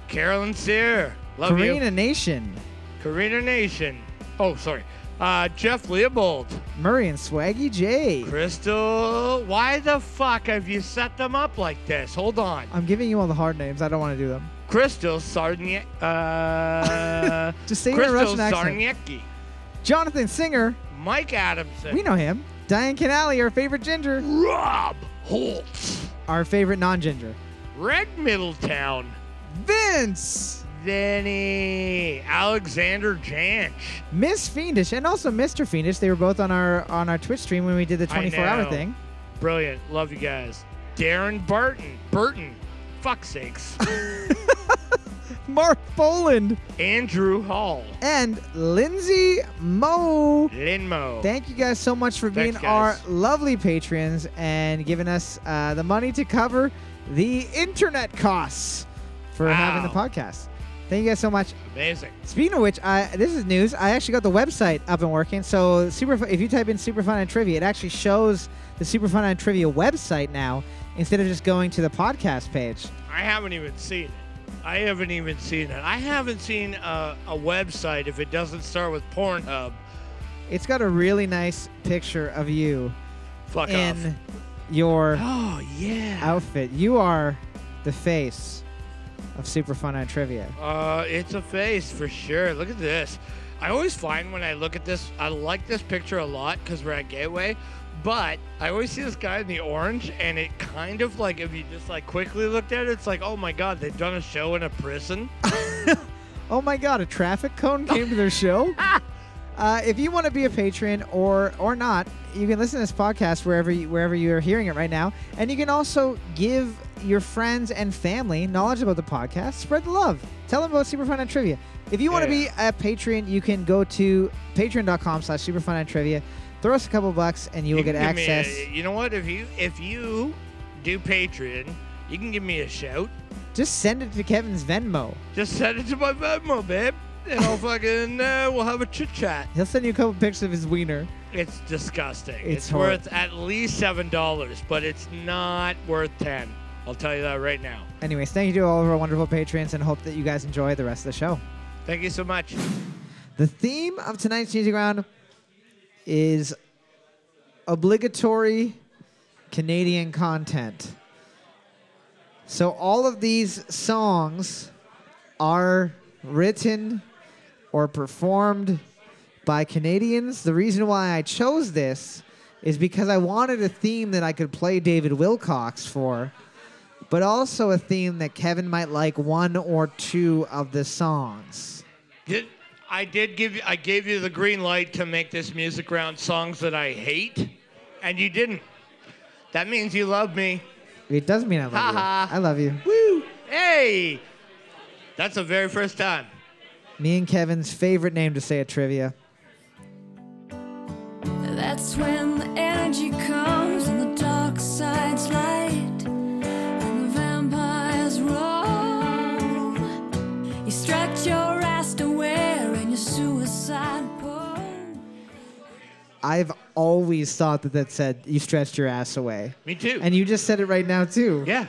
Speaker 3: Carolyn Sear. Love
Speaker 2: Karina
Speaker 3: you.
Speaker 2: Nation,
Speaker 3: Karina Nation. Oh, sorry. Uh, Jeff Leopold.
Speaker 2: Murray and Swaggy J.
Speaker 3: Crystal. Why the fuck have you set them up like this? Hold on.
Speaker 2: I'm giving you all the hard names. I don't want to do them.
Speaker 3: Crystal Sarniecki. Uh, [LAUGHS]
Speaker 2: Just say it in a
Speaker 3: Crystal
Speaker 2: Russian accent.
Speaker 3: Sarniecki.
Speaker 2: Jonathan Singer,
Speaker 3: Mike Adamson.
Speaker 2: we know him. Diane Canali, our favorite ginger,
Speaker 3: Rob Holtz.
Speaker 2: our favorite non-ginger.
Speaker 3: Red Middletown.
Speaker 2: Vince,
Speaker 3: Vinny. Alexander Janch.
Speaker 2: Miss Fiendish, and also Mr. Fiendish. They were both on our on our Twitch stream when we did the
Speaker 3: I
Speaker 2: 24-hour
Speaker 3: know.
Speaker 2: thing.
Speaker 3: Brilliant. Love you guys. Darren Barton. Burton. Fuck sakes. [LAUGHS]
Speaker 2: Mark Boland
Speaker 3: Andrew Hall.
Speaker 2: and Lindsay Moe.
Speaker 3: Linmo.
Speaker 2: Thank you guys so much for being our lovely patrons and giving us uh, the money to cover the internet costs for having the podcast. Thank you guys so much.
Speaker 3: Amazing.
Speaker 2: Speaking of which, I, this is news. I actually got the website up and working. So super, if you type in Superfun and Trivia, it actually shows the Superfun and Trivia website now instead of just going to the podcast page.
Speaker 3: I haven't even seen it. I haven't even seen it. I haven't seen a, a website if it doesn't start with Pornhub.
Speaker 2: It's got a really nice picture of you
Speaker 3: Fuck
Speaker 2: in
Speaker 3: off.
Speaker 2: your
Speaker 3: Oh yeah.
Speaker 2: outfit. You are the face of Super Fun on Trivia?
Speaker 3: Uh, it's a face for sure. Look at this. I always find when I look at this, I like this picture a lot because we're at Gateway. But I always see this guy in the orange, and it kind of like if you just like quickly looked at it, it's like, oh my god, they've done a show in a prison. [LAUGHS]
Speaker 2: Oh my God! A traffic cone [LAUGHS] came to their show. Uh, if you want to be a patron or or not, you can listen to this podcast wherever you, wherever you are hearing it right now, and you can also give your friends and family knowledge about the podcast. Spread the love. Tell them about Super Fun and Trivia. If you want to
Speaker 3: Yeah,
Speaker 2: be a patron, you can go to patreon.com/slash Super Fun and Trivia. Throw us a couple bucks, and you will get
Speaker 3: me a-
Speaker 2: access.
Speaker 3: you know what? If you if you do Patreon, you can give me a shout.
Speaker 2: Just send it to Kevin's Venmo.
Speaker 3: Just send it to my Venmo, babe, and I'll [LAUGHS] fucking uh, we'll have a chit chat.
Speaker 2: He'll send you a couple pictures of his wiener.
Speaker 3: It's disgusting.
Speaker 2: It's
Speaker 3: It's, worth at least seven dollars, but it's not worth ten. I'll tell you that right now.
Speaker 2: Anyways, thank you to all of our wonderful patrons, and hope that you guys enjoy the rest of the show.
Speaker 3: Thank you so much.
Speaker 2: The theme of tonight's music round is obligatory Canadian content. So all of these songs are written or performed by Canadians. The reason why I chose this is because I wanted a theme that I could play David Wilcox for, but also a theme that Kevin might like one or two of the songs.
Speaker 3: I did give you I gave you the green light to make this music round songs that I hate, and you didn't. That means you love me.
Speaker 2: It does mean I love you.
Speaker 3: Ha-ha.
Speaker 2: I love you.
Speaker 3: Woo! Hey! That's the very first time.
Speaker 2: Me and Kevin's favorite name to say at trivia.
Speaker 4: That's when the energy comes and the dark side's light and the vampires roll. You stretch your
Speaker 2: I've always thought that that said you stretched your ass away.
Speaker 3: Me too.
Speaker 2: And you just said it right now, too.
Speaker 3: yeah.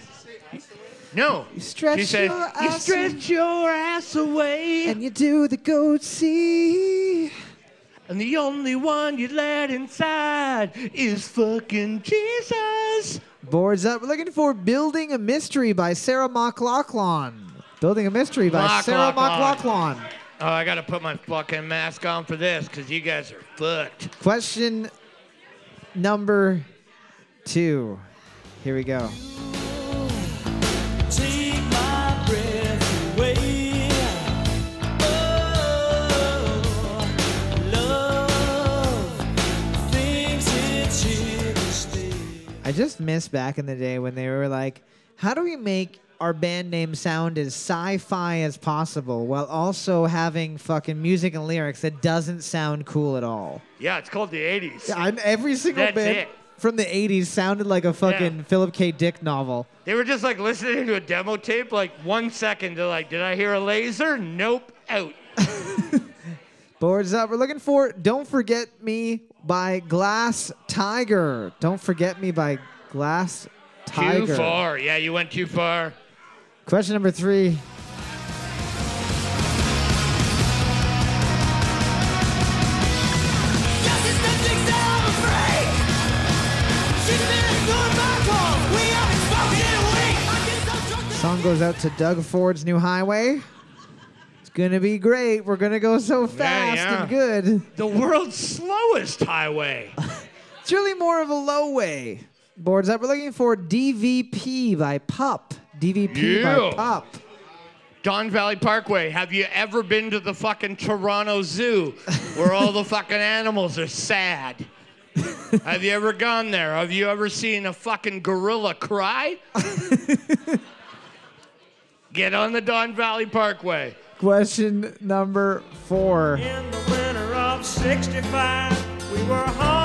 Speaker 3: No.
Speaker 2: You stretch
Speaker 3: she said,
Speaker 2: your
Speaker 3: You
Speaker 2: ass
Speaker 3: stretch your ass away,
Speaker 2: And you do the goat see.
Speaker 3: and the only one you let inside is fucking Jesus.
Speaker 2: Boards up. We're looking for Building a Mystery by Sarah McLachlan. Building a Mystery by Sarah
Speaker 3: McLachlan.
Speaker 2: McLaughlin.
Speaker 3: Oh, I gotta put my fucking mask on for this, because you guys are fucked.
Speaker 2: Question number two. Here we go.
Speaker 5: Take my breath away. Oh, love thinks it's here to stay.
Speaker 2: I just miss back in the day when they were like, how do we make our band name sound as sci-fi as possible while also having fucking music and lyrics that doesn't sound cool at all?
Speaker 3: Yeah, it's called the 80s.
Speaker 2: I'm every single
Speaker 3: That's
Speaker 2: band
Speaker 3: it.
Speaker 2: from the 80s sounded like a fucking
Speaker 3: Yeah.
Speaker 2: Philip K. Dick novel.
Speaker 3: They were just like listening to a demo tape, like one second. They're like, "Did I hear a laser? Nope, out." [LAUGHS]
Speaker 2: Boards up. We're looking for Don't Forget Me by Glass Tiger. Don't Forget Me by Glass Tiger.
Speaker 3: Too far. Yeah, you went too far.
Speaker 2: Question number three.
Speaker 5: Just as Netflix said I'm a freak. She's been ignoring my calls. We haven't spoken in a week. I get so drunk that
Speaker 2: Song goes out to Doug Ford's New Highway. It's gonna be great. We're gonna go so fast
Speaker 3: yeah.
Speaker 2: and good.
Speaker 3: The world's slowest highway.
Speaker 2: It's really more of a low way. Boards up. We're looking for DVP by Pup. DVP by
Speaker 3: Yeah.
Speaker 2: Pup.
Speaker 3: Don Valley Parkway. Have you ever been to the fucking Toronto Zoo where all the fucking animals are sad? Have you ever gone there? Have you ever seen a fucking gorilla cry? Get on the Don Valley Parkway.
Speaker 2: Question number four.
Speaker 5: In the winter of 65, we were hungry,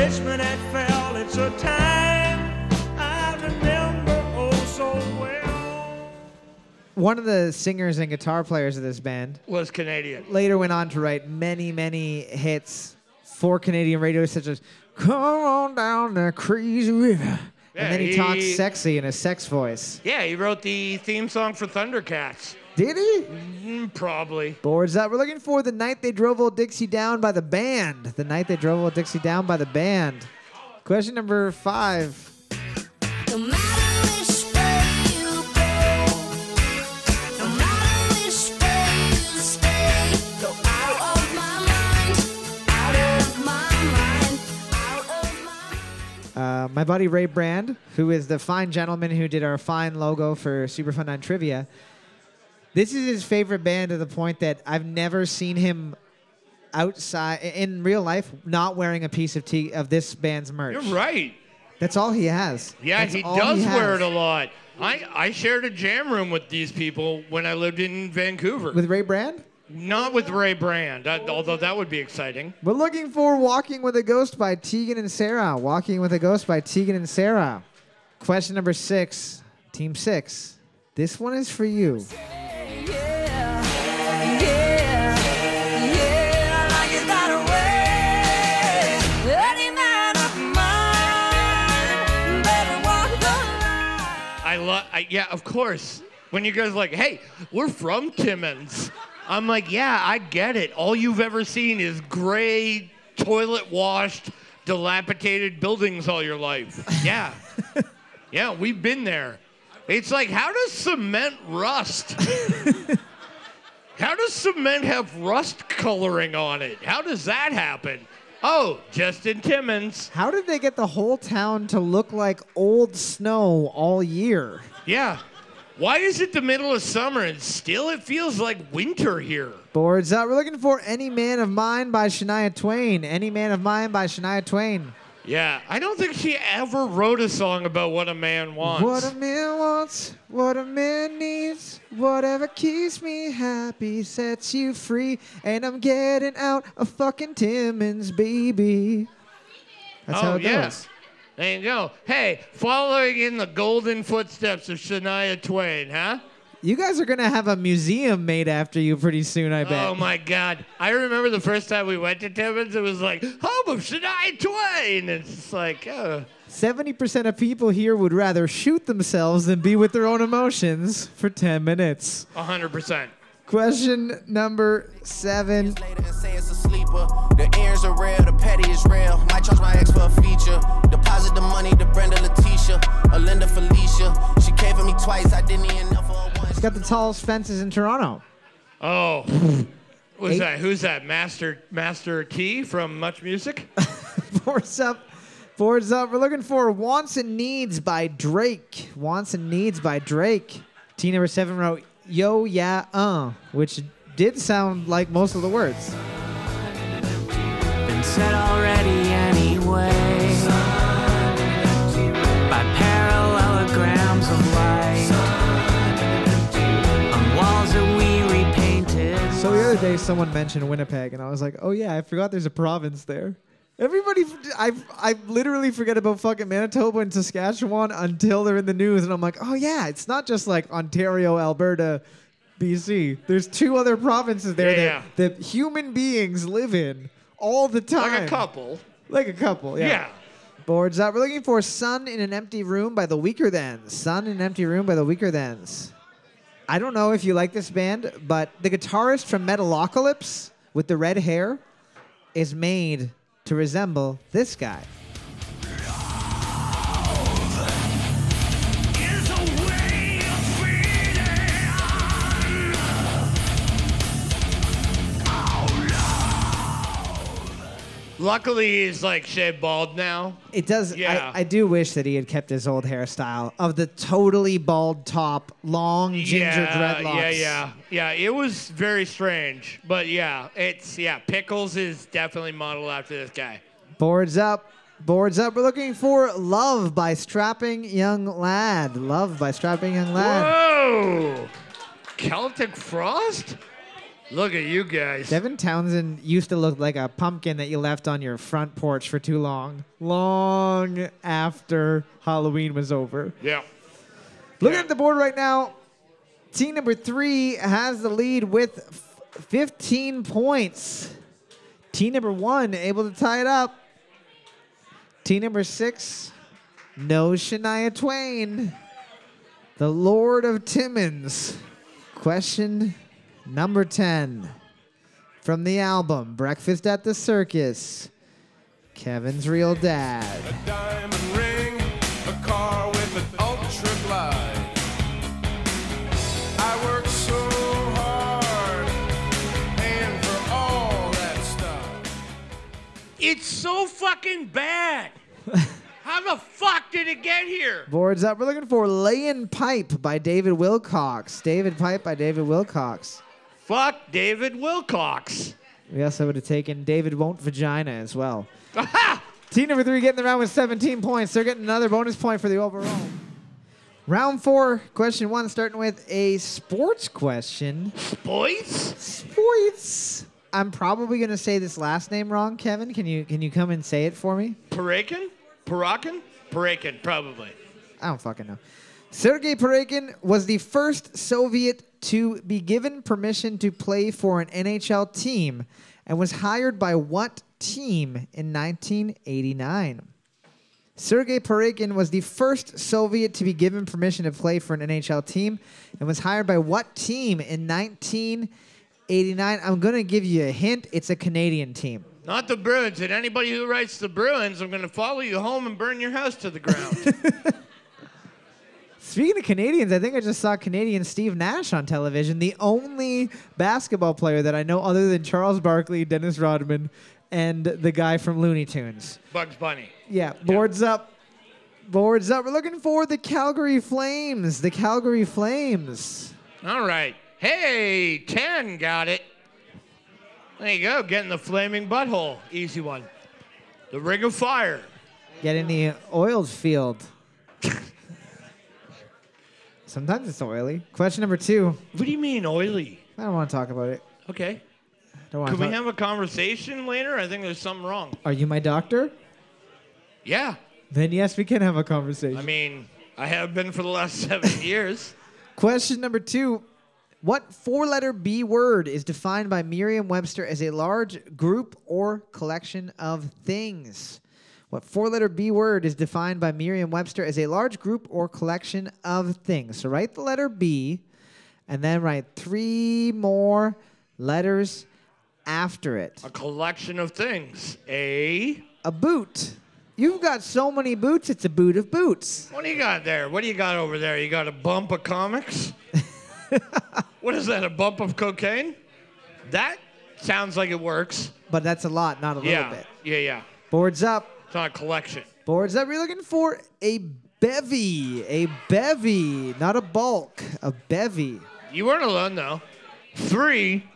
Speaker 5: 10th, Richmond had fell. It's a time I remember oh so well.
Speaker 2: One of the singers and guitar players of this band
Speaker 3: Was Canadian.
Speaker 2: later went on to write many, many hits for Canadian radio, such as "Come on down the crazy river,"
Speaker 3: Yeah,
Speaker 2: and then he,
Speaker 3: he-
Speaker 2: talks sexy in a sex voice.
Speaker 3: Yeah, he wrote the theme song for Thundercats.
Speaker 2: Did he?
Speaker 3: Mm, probably.
Speaker 2: Boards that we're looking for the night they drove old Dixie down by the band. The night they drove old Dixie down by the band. Question number five. Uh, my buddy Ray Brand, who is the fine gentleman who did our fine logo for Superfund on Trivia, this is his favorite band to the point that I've never seen him outside in real life not wearing a piece of t- of this band's merch.
Speaker 3: You're right.
Speaker 2: That's all he has.
Speaker 3: Yeah,
Speaker 2: That's
Speaker 3: he does
Speaker 2: has.
Speaker 3: wear it a lot. I, I shared a jam room with these people when I lived in Vancouver.
Speaker 2: With Ray Brand?
Speaker 3: Not with Ray Brand, although that would be exciting.
Speaker 2: We're looking for Walking with a Ghost by Tegan and Sara. Walking with a Ghost by Tegan and Sara. Question number six, Team Six. This one is for you.
Speaker 3: Love, I, yeah, of course. When you guys are like, hey, we're from Timmins. I'm like, yeah, I get it. All you've ever seen is gray, toilet washed, dilapidated buildings all your life. Yeah. [LAUGHS] yeah, we've been there. It's like, how does cement rust? [LAUGHS] how does cement have rust coloring on it? How does that happen? Oh, Justin Timmons.
Speaker 2: How did they get the whole town to look like old snow all year?
Speaker 3: Yeah. Why is it the middle of summer and still it feels like winter here?
Speaker 2: Boards up. We're looking for Any Man of Mine by Shania Twain. Any Man of Mine by Shania Twain.
Speaker 3: Yeah, I don't think she ever wrote a song about what a man wants.
Speaker 2: What a man wants, what a man needs, whatever keeps me happy sets you free, and I'm getting out of fucking Timmins, baby. That's
Speaker 3: oh,
Speaker 2: how it
Speaker 3: yeah.
Speaker 2: goes.
Speaker 3: There you go. Hey, following in the golden footsteps of Shania Twain, huh?
Speaker 2: You guys are gonna have a museum made after you pretty soon, I bet.
Speaker 3: Oh my God! I remember the first time we went to Timmins. It was like home of Shania Twain. It's just like, oh,
Speaker 2: Seventy percent of people here would rather shoot themselves than be with their own emotions for ten minutes.
Speaker 3: hundred percent.
Speaker 2: Question number seven.
Speaker 6: later and say it's a sleeper. The ears are real, the petty is real. Might charge my ex for a feature. Deposit the money to Brenda Letitia, or Linda Felicia. She came for me twice, I didn't even know for her once.
Speaker 2: It's got the tallest fences in Toronto.
Speaker 3: Oh, [LAUGHS] who's
Speaker 2: Eight-
Speaker 3: that? Who's that? Master Master T from Much Music. [LAUGHS]
Speaker 2: Boards up. Boards up. We're looking for Wants and Needs by Drake. Wants and Needs by Drake. T number seven wrote Yo Yeah Uh, which did sound like most of the words.
Speaker 7: been said already anyway by parallelograms of light on walls that we repainted.
Speaker 2: So the other day, someone mentioned Winnipeg, and I was like, oh yeah, I forgot there's a province there. Everybody, I, I literally forget about fucking Manitoba and Saskatchewan until they're in the news, and I'm like, oh yeah, it's not just like Ontario, Alberta, BC. There's two other provinces there
Speaker 3: Yeah.
Speaker 2: that, that human beings live in all the time.
Speaker 3: Like a couple.
Speaker 2: Like a couple, yeah.
Speaker 3: Yeah.
Speaker 2: Boards up. We're looking for Sun in an Empty Room by the Weakerthans. Sun in an Empty Room by the Weakerthans. I don't know if you like this band, but the guitarist from Metalocalypse with the red hair is made to resemble this guy.
Speaker 3: Luckily, he's like shaved bald now.
Speaker 2: It does.
Speaker 3: Yeah.
Speaker 2: I, I do wish that he had kept his old hairstyle of the totally bald top, long ginger
Speaker 3: yeah,
Speaker 2: dreadlocks.
Speaker 3: Yeah, yeah, yeah. It was very strange, but yeah, it's yeah. Pickles is definitely modeled after this guy.
Speaker 2: Boards up. Boards up. We're looking for Love by Strapping Young Lad. Love by Strapping Young Lad.
Speaker 3: Whoa! Celtic Frost? Look at you guys.
Speaker 2: Devin Townsend used to look like a pumpkin that you left on your front porch for too long. Long after Halloween was over.
Speaker 3: Yeah.
Speaker 2: Looking
Speaker 3: Yeah.
Speaker 2: at the board right now, team number three has the lead with f- 15 points. Team number one able to tie it up. Team number six, no Shania Twain. The Lord of Timmins. Question number 10 from the album Breakfast at the Circus. Kevin's real dad.
Speaker 8: diamond ring, a car with an ultra glide. I work so hard, paying for all that stuff.
Speaker 3: It's so fucking bad. [LAUGHS] How the fuck did it get here?
Speaker 2: Boards up. We're looking for Laying Pipe by David Wilcox. David Pipe by David Wilcox.
Speaker 3: Fuck David Wilcox.
Speaker 2: We also would have taken David Won't Vagina as well.
Speaker 3: Aha! [LAUGHS]
Speaker 2: Team number three getting the round with 17 points. They're getting another bonus point for the overall. Round four, question one, starting with a sports question.
Speaker 3: Sports?
Speaker 2: Sports. I'm probably gonna say this last name wrong, Kevin. Can you can you come and say it for me?
Speaker 3: Parakin? Parakin? Parakin, probably.
Speaker 2: I don't fucking know. Sergei Parakin was the first Soviet to be given permission to play for an NHL team and was hired by what team in 1989? Sergei Parakin was the first Soviet to be given permission to play for an NHL team and was hired by what team in 1989? I'm going to give you a hint. It's a Canadian team.
Speaker 3: Not the Bruins. And anybody who writes the Bruins, I'm going to follow you home and burn your house to the ground. [LAUGHS]
Speaker 2: Speaking of Canadians, I think I just saw Canadian Steve Nash on television, the only basketball player that I know other than Charles Barkley, Dennis Rodman, and the guy from Looney Tunes.
Speaker 3: Bugs Bunny.
Speaker 2: Yeah, boards up. Boards up. We're looking for the Calgary Flames. The Calgary Flames.
Speaker 3: All right. Hey, 10 got it. There you go. Getting the flaming butthole. Easy one. The Ring of Fire.
Speaker 2: Getting the oiled field. Sometimes it's oily. Question number two.
Speaker 3: What do you mean, oily?
Speaker 2: I don't want to talk about it.
Speaker 3: Okay.
Speaker 2: Don't want
Speaker 3: Can
Speaker 2: to
Speaker 3: we
Speaker 2: talk-
Speaker 3: have a conversation later? I think there's something wrong.
Speaker 2: Are you my doctor?
Speaker 3: Yeah.
Speaker 2: Then yes, we can have a conversation.
Speaker 3: I mean, I have been for the last [LAUGHS] seven years.
Speaker 2: Question number two. What four letter B word is defined by Merriam Webster as a large group or collection of things? What four letter B word is defined by Merriam Webster as a large group or collection of things? So write the letter B and then write three more letters after it.
Speaker 3: A collection of things. A.
Speaker 2: A boot. You've got so many boots, it's a boot of boots.
Speaker 3: What do you got there? What do you got over there? You got a bump of comics? [LAUGHS] what is that? A bump of cocaine? That sounds like it works.
Speaker 2: But that's a lot, not a little
Speaker 3: Yeah.
Speaker 2: bit.
Speaker 3: Yeah, yeah.
Speaker 2: Boards up.
Speaker 3: It's not a collection.
Speaker 2: Boards that We're looking for a bevy. A bevy, not a bulk. A bevy.
Speaker 3: You weren't alone though. Three.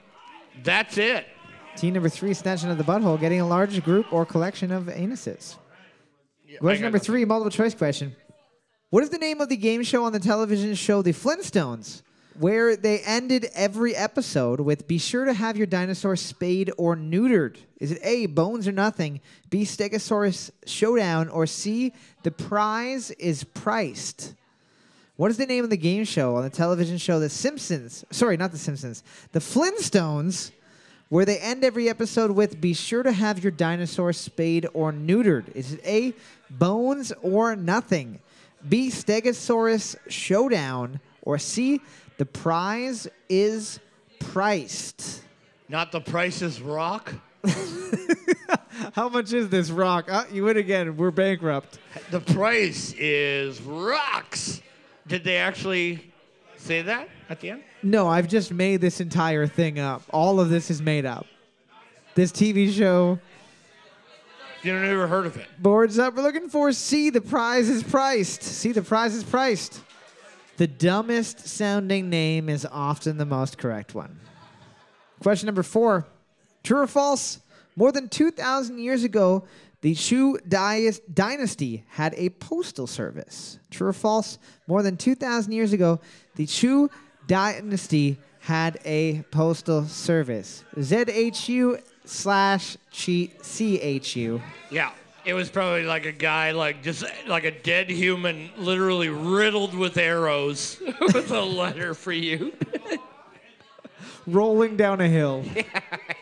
Speaker 3: That's it.
Speaker 2: Team number three, snatching of the butthole, getting a large group or collection of anuses.
Speaker 3: Yeah,
Speaker 2: Question number
Speaker 3: nothing.
Speaker 2: three, multiple choice question. What is the name of the game show on the television show The Flintstones, where they ended every episode with "Be sure to have your dinosaur spayed or neutered"? Is it A. Bones or nothing, B. Stegosaurus showdown, or C. The prize is priced? What is the name of the game show on the television show The Simpsons? Sorry, not The Simpsons. The Flintstones, where they end every episode with "Be sure to have your dinosaur spayed or neutered." Is it A. Bones or nothing? B. Stegosaurus showdown, or C. The prize is priced.
Speaker 3: Not the price is rock. [LAUGHS]
Speaker 2: How much is this rock? Uh, you win again. We're bankrupt.
Speaker 3: The price is rocks. Did they actually say that at the end?
Speaker 2: No, I've just made this entire thing up. All of this is made up. This TV show,
Speaker 3: You never heard of it.
Speaker 2: boards up. We're looking for C. The prize is priced. See The prize is priced. The dumbest sounding name is often the most correct one. Question number four True or false? More than 2,000 years ago, the Shu dynasty had a postal service. True or false? More than 2,000 years ago, the Shu dynasty had a postal service. ZHU slash CHU.
Speaker 3: Yeah. It was probably like a guy, like just like a dead human, literally riddled with arrows, [LAUGHS] with a letter for you.
Speaker 2: Rolling down a hill.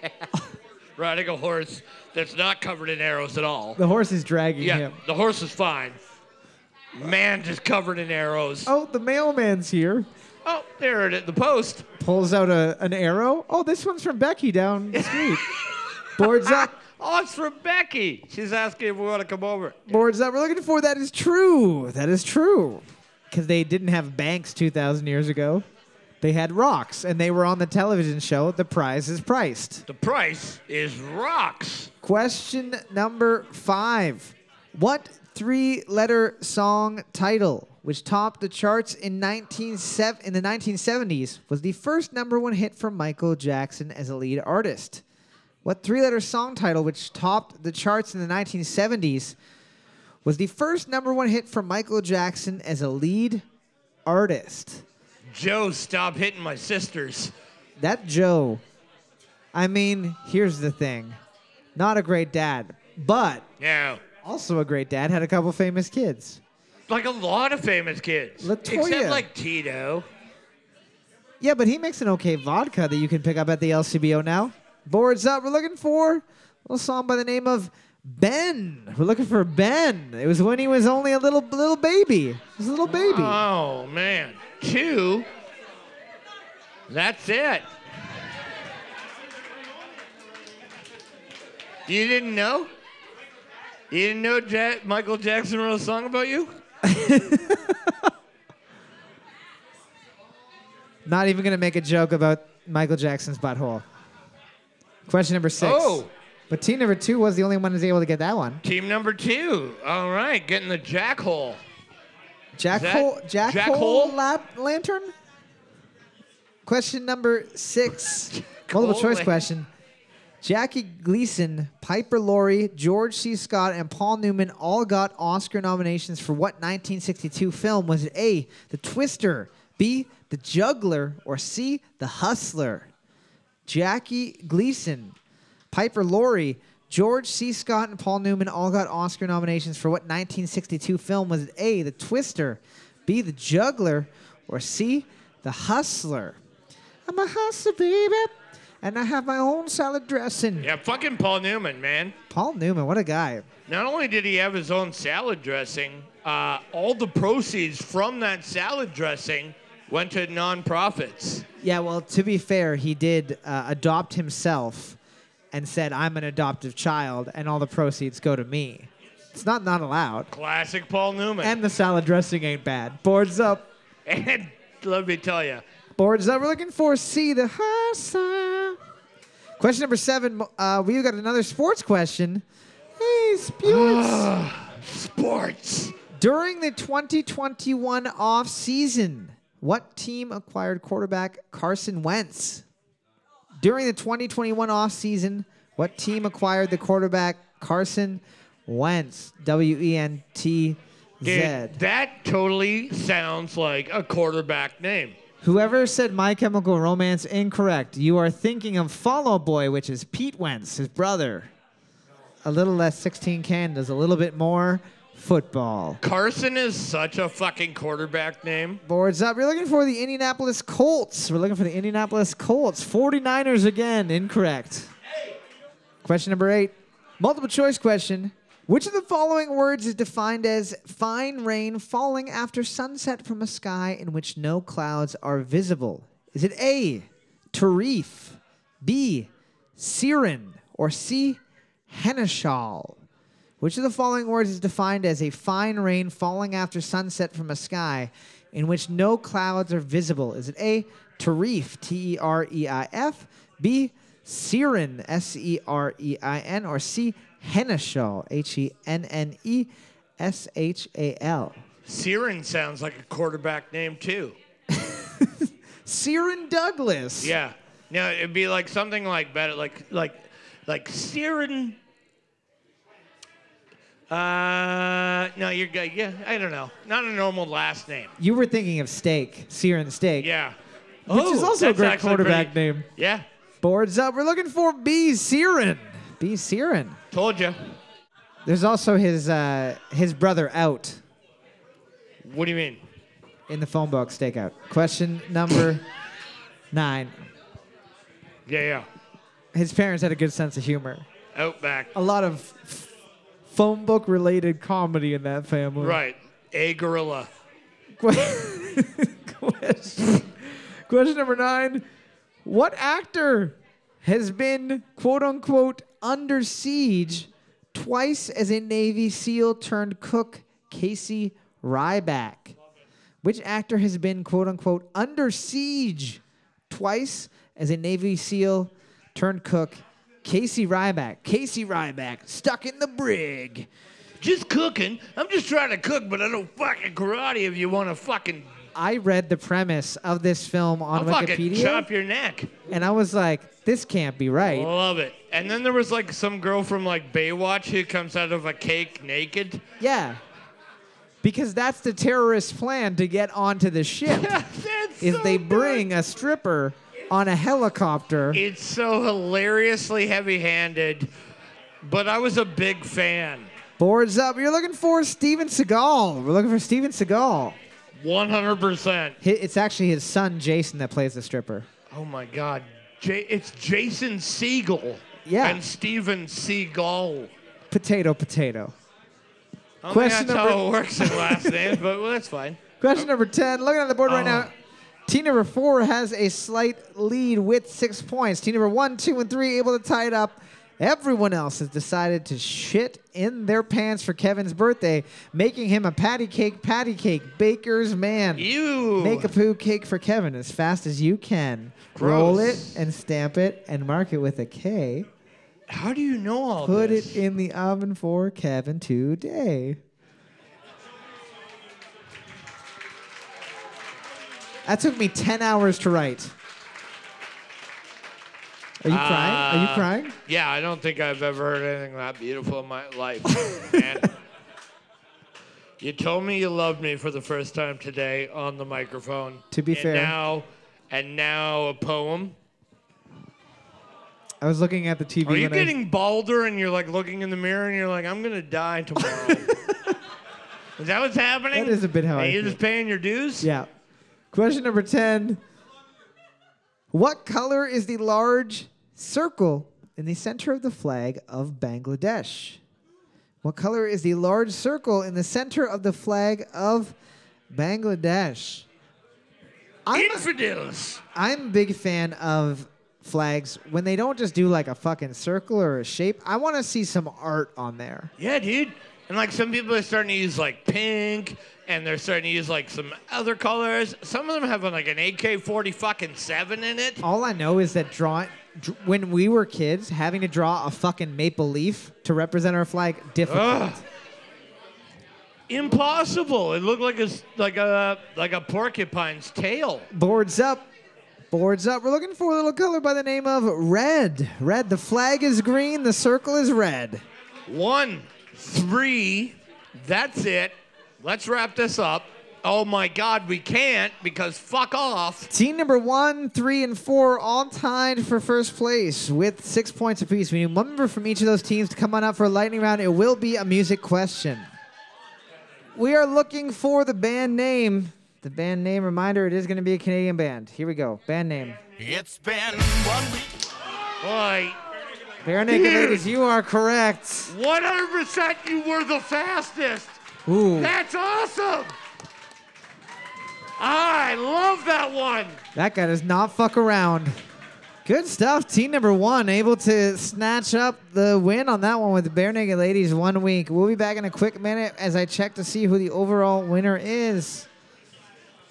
Speaker 2: [LAUGHS]
Speaker 3: Riding a horse that's not covered in arrows at all.
Speaker 2: The horse is dragging
Speaker 3: Yeah,
Speaker 2: him.
Speaker 3: the horse is fine. Man just covered in arrows.
Speaker 2: Oh, the mailman's here.
Speaker 3: Oh, there it is. The post.
Speaker 2: Pulls out a, an arrow. Oh, this one's from Becky down the street. [LAUGHS] Boards up.
Speaker 3: Oh, it's from Becky. She's asking if we want to come over.
Speaker 2: Boards that We're looking for that is true. That is true. Because they didn't have banks 2,000 years ago. They had rocks, and they were on the television show The Prize is Priced.
Speaker 3: The price is rocks.
Speaker 2: Question number five. What three-letter song title, which topped the charts in 19 in the 1970s, was the first number one hit for Michael Jackson as a lead artist? What three-letter song title, which topped the charts in the 1970s, was the first number one hit for Michael Jackson as a lead artist?
Speaker 3: Joe, stop hitting my sisters.
Speaker 2: That Joe, I mean, here's the thing. Not a great dad, but
Speaker 3: Yeah.
Speaker 2: also a great dad, had a couple famous kids.
Speaker 3: Like a lot of famous kids.
Speaker 2: Latoya.
Speaker 3: Except like Tito.
Speaker 2: Yeah, but he makes an okay vodka that you can pick up at the LCBO now. Boards up. We're looking for a little song by the name of Ben. We're looking for Ben. It was when he was only a little little baby. He was a little baby.
Speaker 3: Oh, man. Two. That's it. You didn't know? You didn't know ja- Michael Jackson wrote a song about you? [LAUGHS]
Speaker 2: Not even gonna make a joke about Michael Jackson's butthole. Question number six.
Speaker 3: Oh.
Speaker 2: But team number two was the only one who was able to get that one.
Speaker 3: Team number two. All right, getting the jack hole.
Speaker 2: Jack
Speaker 3: that
Speaker 2: Hole, Jack,
Speaker 3: Jack
Speaker 2: Hole,
Speaker 3: Hole?
Speaker 2: lap, Lantern. Question number six, multiple choice question. Jackie Gleason, Piper Laurie, George C. Scott, and Paul Newman all got Oscar nominations for what 1962 film? Was it A, The Twister, B, The Juggler, or C, The Hustler? Jackie Gleason, Piper Laurie, George C. Scott, and Paul Newman all got Oscar nominations for what 1962 film? Was it A, The Twister, B, The Juggler, or C, The Hustler? I'm a hustler, baby, and I have my own salad dressing.
Speaker 3: Yeah, fucking Paul Newman, man.
Speaker 2: Paul Newman, what a guy.
Speaker 3: Not only did he have his own salad dressing, uh, all the proceeds from that salad dressing went to nonprofits.
Speaker 2: Yeah, well, to be fair, he did uh, adopt himself and said, I'm an adoptive child, and all the proceeds go to me. It's not not allowed.
Speaker 3: Classic Paul Newman.
Speaker 2: And the salad dressing ain't bad. Boards up.
Speaker 3: And let me tell you,
Speaker 2: Boards up. We're looking for C, the hustler. Question number seven. Uh, we got another sports question. Hey, sports. [SIGHS]
Speaker 3: sports.
Speaker 2: During the 2021 off season, what team acquired quarterback Carson Wentz? During the 2021 off season, what team acquired the quarterback Carson Wentz? W E N T Z.
Speaker 3: Dude, that totally sounds like a quarterback name.
Speaker 2: Whoever said My Chemical Romance incorrect. You are thinking of Fall Out Boy, which is Pete Wentz, his brother. A little less 16 Candles, a little bit more football.
Speaker 3: Carson is such a fucking quarterback name.
Speaker 2: Boards up. We're looking for the Indianapolis Colts. We're looking for the Indianapolis Colts. 49ers again, incorrect. Question number eight. Multiple choice question. Which of the following words is defined as fine rain falling after sunset from a sky in which no clouds are visible? Is it A, Tarif, B, Siren, or C, Henishal? Which of the following words is defined as a fine rain falling after sunset from a sky in which no clouds are visible? Is it A, Tarif, T E R E I F, B, Siren, S E R E I N, or C, Henishal, H E N N E S H A L?
Speaker 3: Siren sounds like a quarterback name too. [LAUGHS]
Speaker 2: Siren Douglas.
Speaker 3: Yeah. No, it'd be like something like better, like like like Siren. Uh, no, you're good. Yeah, I don't know. Not a normal last name.
Speaker 2: You were thinking of Steak, Siren Steak.
Speaker 3: Yeah.
Speaker 2: Which is
Speaker 3: Oh,
Speaker 2: also a
Speaker 3: that's
Speaker 2: great
Speaker 3: actually
Speaker 2: quarterback
Speaker 3: pretty-
Speaker 2: name.
Speaker 3: Yeah.
Speaker 2: Boards up. We're looking for B. Siren. B. Siren.
Speaker 3: Told you.
Speaker 2: There's also his uh, his brother out
Speaker 3: What do you mean?
Speaker 2: in the phone book stakeout. Question number [COUGHS] nine.
Speaker 3: Yeah, yeah.
Speaker 2: His parents had a good sense of humor.
Speaker 3: Outback.
Speaker 2: A lot of f- phone book related comedy in that family.
Speaker 3: Right. A gorilla. [LAUGHS]
Speaker 2: question, question number nine. What actor has been quote unquote under siege twice as a Navy SEAL turned cook Casey Ryback? Which actor has been quote unquote under siege twice as a Navy SEAL turned cook Casey Ryback? Casey Ryback stuck in the brig.
Speaker 3: just cooking. I'm just trying to cook, but I don't fucking karate if you want to fucking,
Speaker 2: I read the premise of this film on Wikipedia.
Speaker 3: I'll fucking
Speaker 2: Wikipedia,
Speaker 3: chop your neck.
Speaker 2: and I was like, this can't be right.
Speaker 3: Love it. And then there was like some girl from like Baywatch who comes out of a cake naked.
Speaker 2: Yeah. Because that's the terrorist plan to get onto the ship. [LAUGHS]
Speaker 3: That's
Speaker 2: is
Speaker 3: so
Speaker 2: they
Speaker 3: good.
Speaker 2: bring a stripper on a helicopter.
Speaker 3: It's so hilariously heavy-handed, but I was a big fan.
Speaker 2: Boards up. You're looking for Steven Seagal. We're looking for Steven Seagal.
Speaker 3: 100%.
Speaker 2: Hi- It's actually his son Jason that plays the stripper.
Speaker 3: Oh my God. J- it's Jason Segel.
Speaker 2: Yeah.
Speaker 3: And Steven Seagal.
Speaker 2: Potato, potato.
Speaker 3: I don't
Speaker 2: Question
Speaker 3: think that's
Speaker 2: number-
Speaker 3: how it works in last names, but well, that's fine. [LAUGHS]
Speaker 2: Question number 10. Looking at the board right
Speaker 3: Oh.
Speaker 2: now. Team number four has a slight lead with six points. Team number one, two, and three able to tie it up. Everyone else has decided to shit in their pants for Kevin's birthday, making him a patty cake, patty cake, baker's man.
Speaker 3: You.
Speaker 2: Make a poo cake for Kevin as fast as you can. Roll it and stamp it and mark it with a K.
Speaker 3: How do you know all
Speaker 2: Put
Speaker 3: this?
Speaker 2: Put it in the oven for Kevin today. That took me 10 hours to write. Are you crying? Are you
Speaker 3: Uh,
Speaker 2: crying?
Speaker 3: Yeah, I don't think I've ever heard anything that beautiful in my life. [LAUGHS] man. You told me you loved me for the first time today on the microphone.
Speaker 2: To be
Speaker 3: and
Speaker 2: fair.
Speaker 3: Now, and now a poem.
Speaker 2: I was looking at the TV.
Speaker 3: Are you
Speaker 2: when I-
Speaker 3: getting balder and you're like looking in the mirror and you're like, I'm gonna die tomorrow? [LAUGHS] is that what's happening?
Speaker 2: That is a bit how
Speaker 3: Are
Speaker 2: I
Speaker 3: you
Speaker 2: feel.
Speaker 3: just paying your dues?
Speaker 2: Yeah. Question number 10. What color is the large circle in the center of the flag of Bangladesh? What color is the large circle in the center of the flag of Bangladesh? I'm a,
Speaker 3: Infidels.
Speaker 2: I'm a big fan of flags when they don't just do like a fucking circle or a shape. I want to see some art on there.
Speaker 3: Yeah, dude. And like some people are starting to use like pink, and they're starting to use like some other colors. Some of them have like an AK-40 fucking seven in it.
Speaker 2: All I know is that drawing dr- when we were kids, having to draw a fucking maple leaf to represent our flag difficult.
Speaker 3: Ugh. Impossible. It looked like a s- like a like a porcupine's tail.
Speaker 2: Boards up. Boards up. We're looking for a little color by the name of red. Red. The flag is green. The circle is red.
Speaker 3: One, three. That's it. Let's wrap this up. Oh my God, we can't because fuck off.
Speaker 2: Team number one, three, and four all tied for first place with six points apiece. We need one member from each of those teams to come on up for a lightning round. It will be a music question. We are looking for the band name. The band name reminder, it is going to be a Canadian band. Here we go. Band name.
Speaker 6: It's been one week.
Speaker 3: Boy, Barenaked
Speaker 2: Ladies, you are correct.
Speaker 3: 100% you were the fastest.
Speaker 2: Ooh.
Speaker 3: That's awesome. I love that one.
Speaker 2: That guy does not fuck around. Good stuff. Team number one able to snatch up the win on that one with the Barenaked Ladies one week. We'll be back in a quick minute as I check to see who the overall winner is.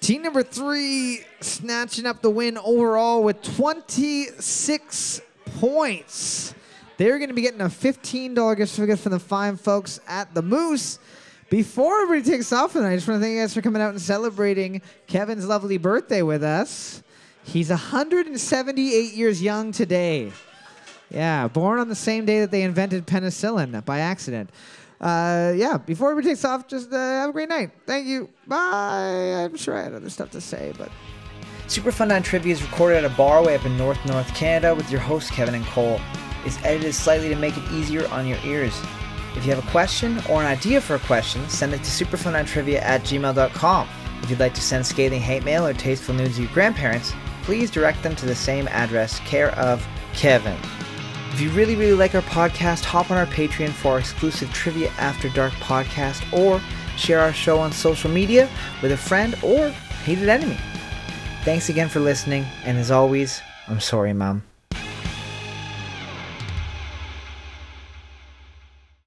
Speaker 2: Team number three snatching up the win overall with 26 points. They're going to be getting a $15 gift certificate from the fine folks at the Moose. Before everybody takes off tonight, I just want to thank you guys for coming out and celebrating Kevin's lovely birthday with us. He's 178 years young today. Yeah, born on the same day that they invented penicillin by accident. Uh, yeah, before everybody takes off, just uh, have a great night. Thank you. Bye. I'm sure I had other stuff to say, but. Super Fun 9 Trivia is recorded at a bar way up in North North Canada with your hosts Kevin and Cole. It's edited slightly to make it easier on your ears. If you have a question or an idea for a question, send it to superfun9trivia at gmail.com. If you'd like to send scathing hate mail or tasteful news to your grandparents, please direct them to the same address, care of Kevin. If you really, really like our podcast, hop on our Patreon for our exclusive Trivia After Dark podcast or share our show on social media with a friend or hated enemy. Thanks again for listening, and as always, I'm sorry, Mom.